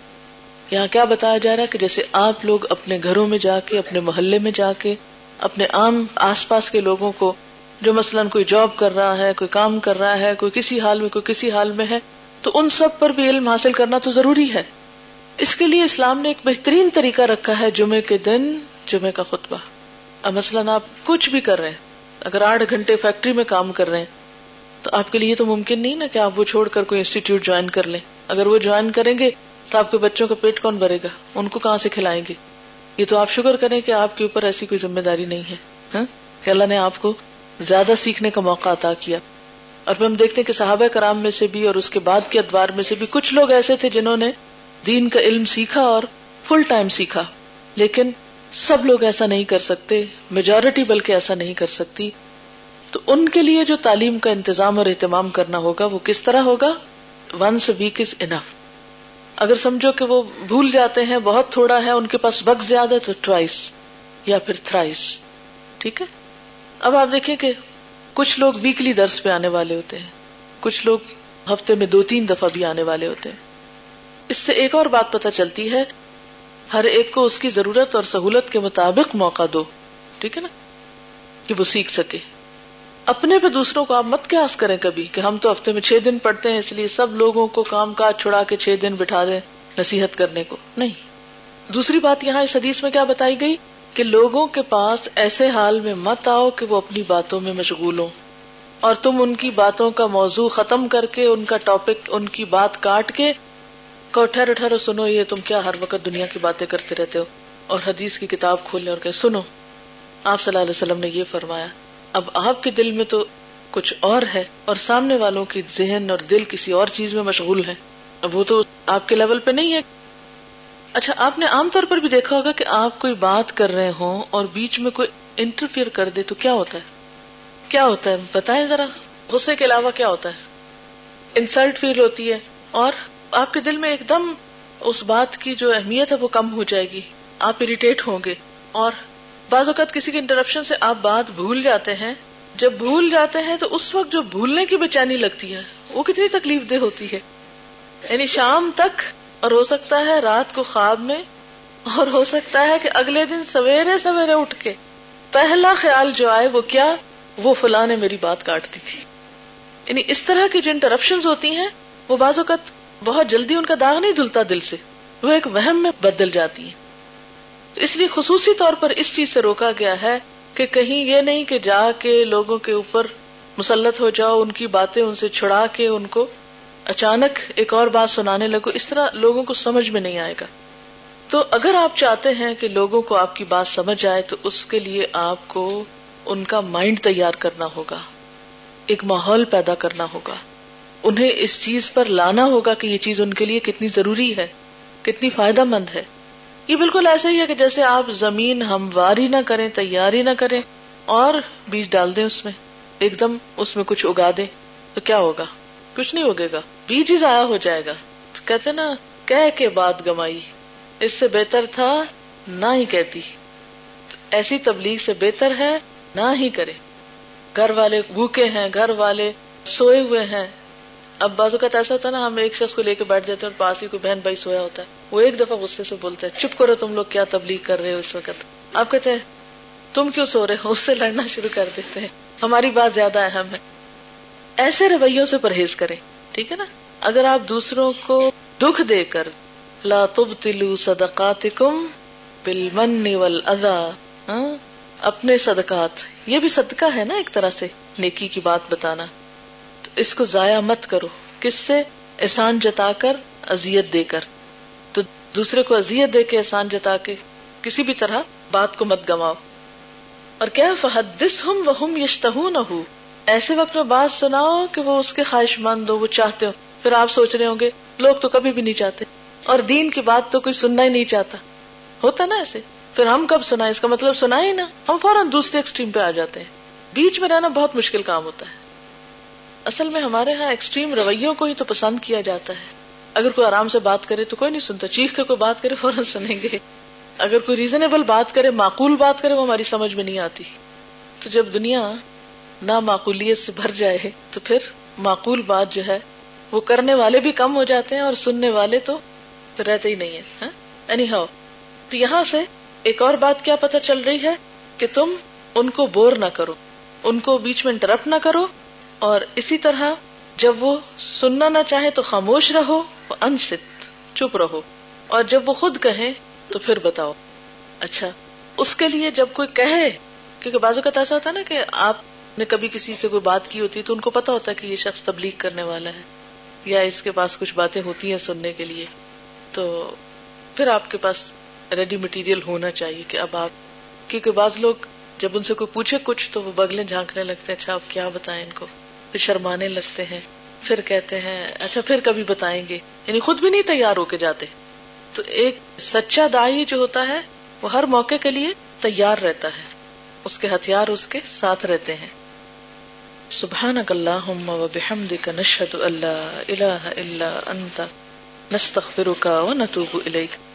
یہاں کیا بتایا جا رہا ہے کہ جیسے آپ لوگ اپنے گھروں میں جا کے، اپنے محلے میں جا کے، اپنے عام آس پاس کے لوگوں کو، جو مثلاً کوئی جاب کر رہا ہے، کوئی کام کر رہا ہے، کوئی کسی حال میں، کوئی کسی حال میں ہے، تو ان سب پر بھی علم حاصل کرنا تو ضروری ہے۔ اس کے لیے اسلام نے ایک بہترین طریقہ رکھا ہے جمعے کے دن جمعے کا خطبہ۔ اب مثلاً آپ کچھ بھی کر رہے ہیں، اگر آٹھ گھنٹے فیکٹری میں کام کر رہے ہیں تو آپ کے لیے تو ممکن نہیں نا کہ آپ وہ چھوڑ کر کوئی انسٹیٹیوٹ جوائن کر لیں۔ اگر وہ جوائن کریں گے تو آپ کے بچوں کا پیٹ کون بھرے گا؟ ان کو کہاں سے کھلائیں گے؟ یہ تو آپ شکر کریں کہ آپ کے اوپر ایسی کوئی ذمہ داری نہیں ہے ہاں؟ کہ اللہ نے آپ کو زیادہ سیکھنے کا موقع عطا کیا۔ اور پھر ہم دیکھتے ہیں کہ صحابہ کرام میں سے بھی اور اس کے بعد کے ادوار میں سے بھی کچھ لوگ ایسے تھے جنہوں نے دین کا علم سیکھا اور فل ٹائم سیکھا۔ لیکن سب لوگ ایسا نہیں کر سکتے میجورٹی بلکہ ایسا نہیں کر سکتی۔ تو ان کے لیے جو تعلیم کا انتظام اور اہتمام کرنا ہوگا وہ کس طرح ہوگا؟ ونس ویک از انف اگر سمجھو کہ وہ بھول جاتے ہیں، بہت تھوڑا ہے، ان کے پاس وقت زیادہ تو ٹرائس یا پھر تھرائس ٹھیک ہے؟ اب آپ دیکھیں کہ کچھ لوگ ویکلی درس پہ آنے والے ہوتے ہیں، کچھ لوگ ہفتے میں دو تین دفعہ بھی آنے والے ہوتے ہیں۔ اس سے ایک اور بات پتہ چلتی ہے، ہر ایک کو اس کی ضرورت اور سہولت کے مطابق موقع دو۔ ٹھیک ہے نا؟ کہ وہ سیکھ سکے۔ اپنے پہ دوسروں کو آپ مت کیاس کریں کبھی کہ ہم تو ہفتے میں چھ دن پڑھتے ہیں، اس لیے سب لوگوں کو کام کاج چھڑا کے چھ دن بٹھا دیں نصیحت کرنے کو۔ نہیں۔ دوسری بات یہاں اس حدیث میں کیا بتائی گئی؟ کہ لوگوں کے پاس ایسے حال میں مت آؤ کہ وہ اپنی باتوں میں مشغول ہوں۔ اور تم ان کی باتوں کا موضوع ختم کر کے، ان کا ٹاپک، ان کی بات کاٹ کے ٹھہرو ٹھہرو، سنو، یہ تم کیا ہر وقت دنیا کی باتیں کرتے رہتے ہو؟ اور حدیث کی کتاب کھولنے اور کہ سنو۔ آپ صلی اللہ علیہ وسلم نے یہ فرمایا۔ اب آپ کے دل میں تو کچھ اور ہے اور سامنے والوں کی ذہن اور دل کسی اور چیز میں مشغول ہے۔ اب وہ تو آپ کے لیول پہ نہیں ہے۔ اچھا آپ نے عام طور پر بھی دیکھا ہوگا کہ آپ کوئی بات کر رہے ہوں اور بیچ میں کوئی انٹرفیئر کر دے تو کیا ہوتا ہے؟ کیا ہوتا ہے؟ بتائیں ذرا۔ غصے کے علاوہ کیا ہوتا ہے؟ انسلٹ فیل ہوتی ہے اور آپ کے دل میں ایک دم اس بات کی جو اہمیت ہے وہ کم ہو جائے گی۔ آپ اریٹیٹ ہوں گے اور بعض اوقات کسی کے انٹرپشن سے آپ بات بھول جاتے ہیں۔ جب بھول جاتے ہیں تو اس وقت جو بھولنے کی بےچانی لگتی ہے، وہ کتنی تکلیف دہ ہوتی ہے۔ یعنی شام تک اور ہو سکتا ہے رات کو خواب میں، اور ہو سکتا ہے کہ اگلے دن سویرے سویرے اٹھ کے پہلا خیال جو آئے وہ کیا؟ وہ فلاں نے میری بات کاٹ دی تھی۔ یعنی اس طرح کی جو انٹرپشن ہوتی ہیں، وہ بعض اوقات بہت جلدی ان کا داغ نہیں دھلتا دل سے، وہ ایک وہم میں بدل جاتی ہے تو اس لیے خصوصی طور پر اس چیز سے روکا گیا ہے کہ کہیں یہ نہیں کہ جا کے لوگوں کے اوپر مسلط ہو جاؤ، ان کی باتیں ان سے چھڑا کے ان کو اچانک ایک اور بات سنانے لگو، اس طرح لوگوں کو سمجھ میں نہیں آئے گا۔ تو اگر آپ چاہتے ہیں کہ لوگوں کو آپ کی بات سمجھ آئے، تو اس کے لیے آپ کو ان کا مائنڈ تیار کرنا ہوگا، ایک ماحول پیدا کرنا ہوگا۔ انہیں اس چیز پر لانا ہوگا کہ یہ چیز ان کے لیے کتنی ضروری ہے، کتنی فائدہ مند ہے۔ یہ بالکل ایسا ہی ہے کہ جیسے آپ زمین ہمواری نہ کریں، تیاری نہ کریں اور بیج ڈال دیں اس میں، ایک دم اس میں کچھ اگا دیں، تو کیا ہوگا؟ کچھ نہیں اگے گا، بیج ہی ضائع ہو جائے گا۔ کہتے نا، کہہ کے بات گمائی، اس سے بہتر تھا نہ ہی کہتی۔ ایسی تبلیغ سے بہتر ہے نہ ہی کرے۔ گھر والے بھوکے ہیں، گھر والے سوئے ہوئے ہیں۔ اب بازو کا ایسا ہوتا نا، ہم ایک شخص کو لے کے بیٹھ جاتے ہیں اور پاس ہی کوئی بہن بھائی سویا ہوتا ہے۔ وہ ایک دفعہ غصے سے بولتا ہے، چپ کرو تم لوگ، کیا تبلیغ کر رہے ہو اس وقت؟ آپ کہتے ہیں، تم کیوں سو رہے ہو؟ اس سے لڑنا شروع کر دیتے ہیں۔ ہماری بات زیادہ اہم ہے۔ ایسے رویوں سے پرہیز کریں، ٹھیک ہے نا؟ اگر آپ دوسروں کو دکھ دے کر، لا تبتلو صدقاتکم بالمن والاذا ہاں؟ اپنے صدقات، یہ بھی صدقہ ہے نا ایک طرح سے، نیکی کی بات بتانا۔ تو اس کو ضائع مت کرو، کس سے؟ احسان جتا کر ازیت دے کر۔ دوسرے کو ازیت دے کے احسان جتا کے کسی بھی طرح بات کو مت گواؤ اور کیا فحدث ہم یشتہ نہ ہو ایسے وقت میں بات سناؤ کہ وہ اس کے خواہش مند ہو، وہ چاہتے ہو۔ پھر آپ سوچ رہے ہوں گے، لوگ تو کبھی بھی نہیں چاہتے۔ اور دین کی بات تو کوئی سننا ہی نہیں چاہتا۔ ہوتا نا ایسے۔ پھر ہم کب سنا اس کا مطلب سنا ہی نا۔ ہم فوراً دوسرے ایکسٹریم پہ آ جاتے ہیں۔ بیچ میں رہنا بہت مشکل کام ہوتا ہے۔ اصل میں ہمارے ہاں ایکسٹریم رویوں کو ہی تو پسند کیا جاتا ہے۔ اگر کوئی آرام سے بات کرے تو کوئی نہیں سنتا۔ چیخ کے کوئی بات کرے، فوراً سنیں گے۔ اگر کوئی ریزنیبل بات کرے، معقول بات کرے، وہ ہماری سمجھ میں نہیں آتی۔ تو جب دنیا نہ معقولیت سے بھر جائے، تو پھر معقول بات جو ہے، وہ کرنے والے بھی کم ہو جاتے ہیں اور سننے والے تو رہتے ہی نہیں ہے اینی ہاؤ تو یہاں سے ایک اور بات کیا پتہ چل رہی ہے کہ تم ان کو بور نہ کرو، ان کو بیچ میں انٹرپٹ نہ کرو اور اسی طرح جب وہ سننا نہ چاہے تو خاموش رہو۔ انست چپ رہو۔ اور جب وہ خود کہے تو پھر بتاؤ۔ اچھا اس کے لیے جب کوئی کہے، کیونکہ بازو کا ایسا ہوتا ہے نا کہ آپ نے کبھی کسی سے کوئی بات کی ہوتی تو ان کو پتا ہوتا ہے کہ یہ شخص تبلیغ کرنے والا ہے، یا اس کے پاس کچھ باتیں ہوتی ہیں سننے کے لیے۔ تو پھر آپ کے پاس ریڈی مٹیریل ہونا چاہیے کہ اب آپ، کیونکہ بعض لوگ جب ان سے کوئی پوچھے کچھ تو وہ بگلے جھانکنے لگتے ہیں اچھا آپ کیا بتائیں ان کو؟ پھر شرمانے لگتے ہیں۔ پھر کہتے ہیں اچھا پھر کبھی بتائیں گے۔ یعنی خود بھی نہیں تیار ہو کے جاتے۔ تو ایک سچا دائی جو ہوتا ہے، وہ ہر موقع کے لیے تیار رہتا ہے۔ اس کے ہتھیار اس کے ساتھ رہتے ہیں۔ سبحانك اللهم وبحمدك نشهد ان لا اله الا انت نستغفرك ونتوب اليك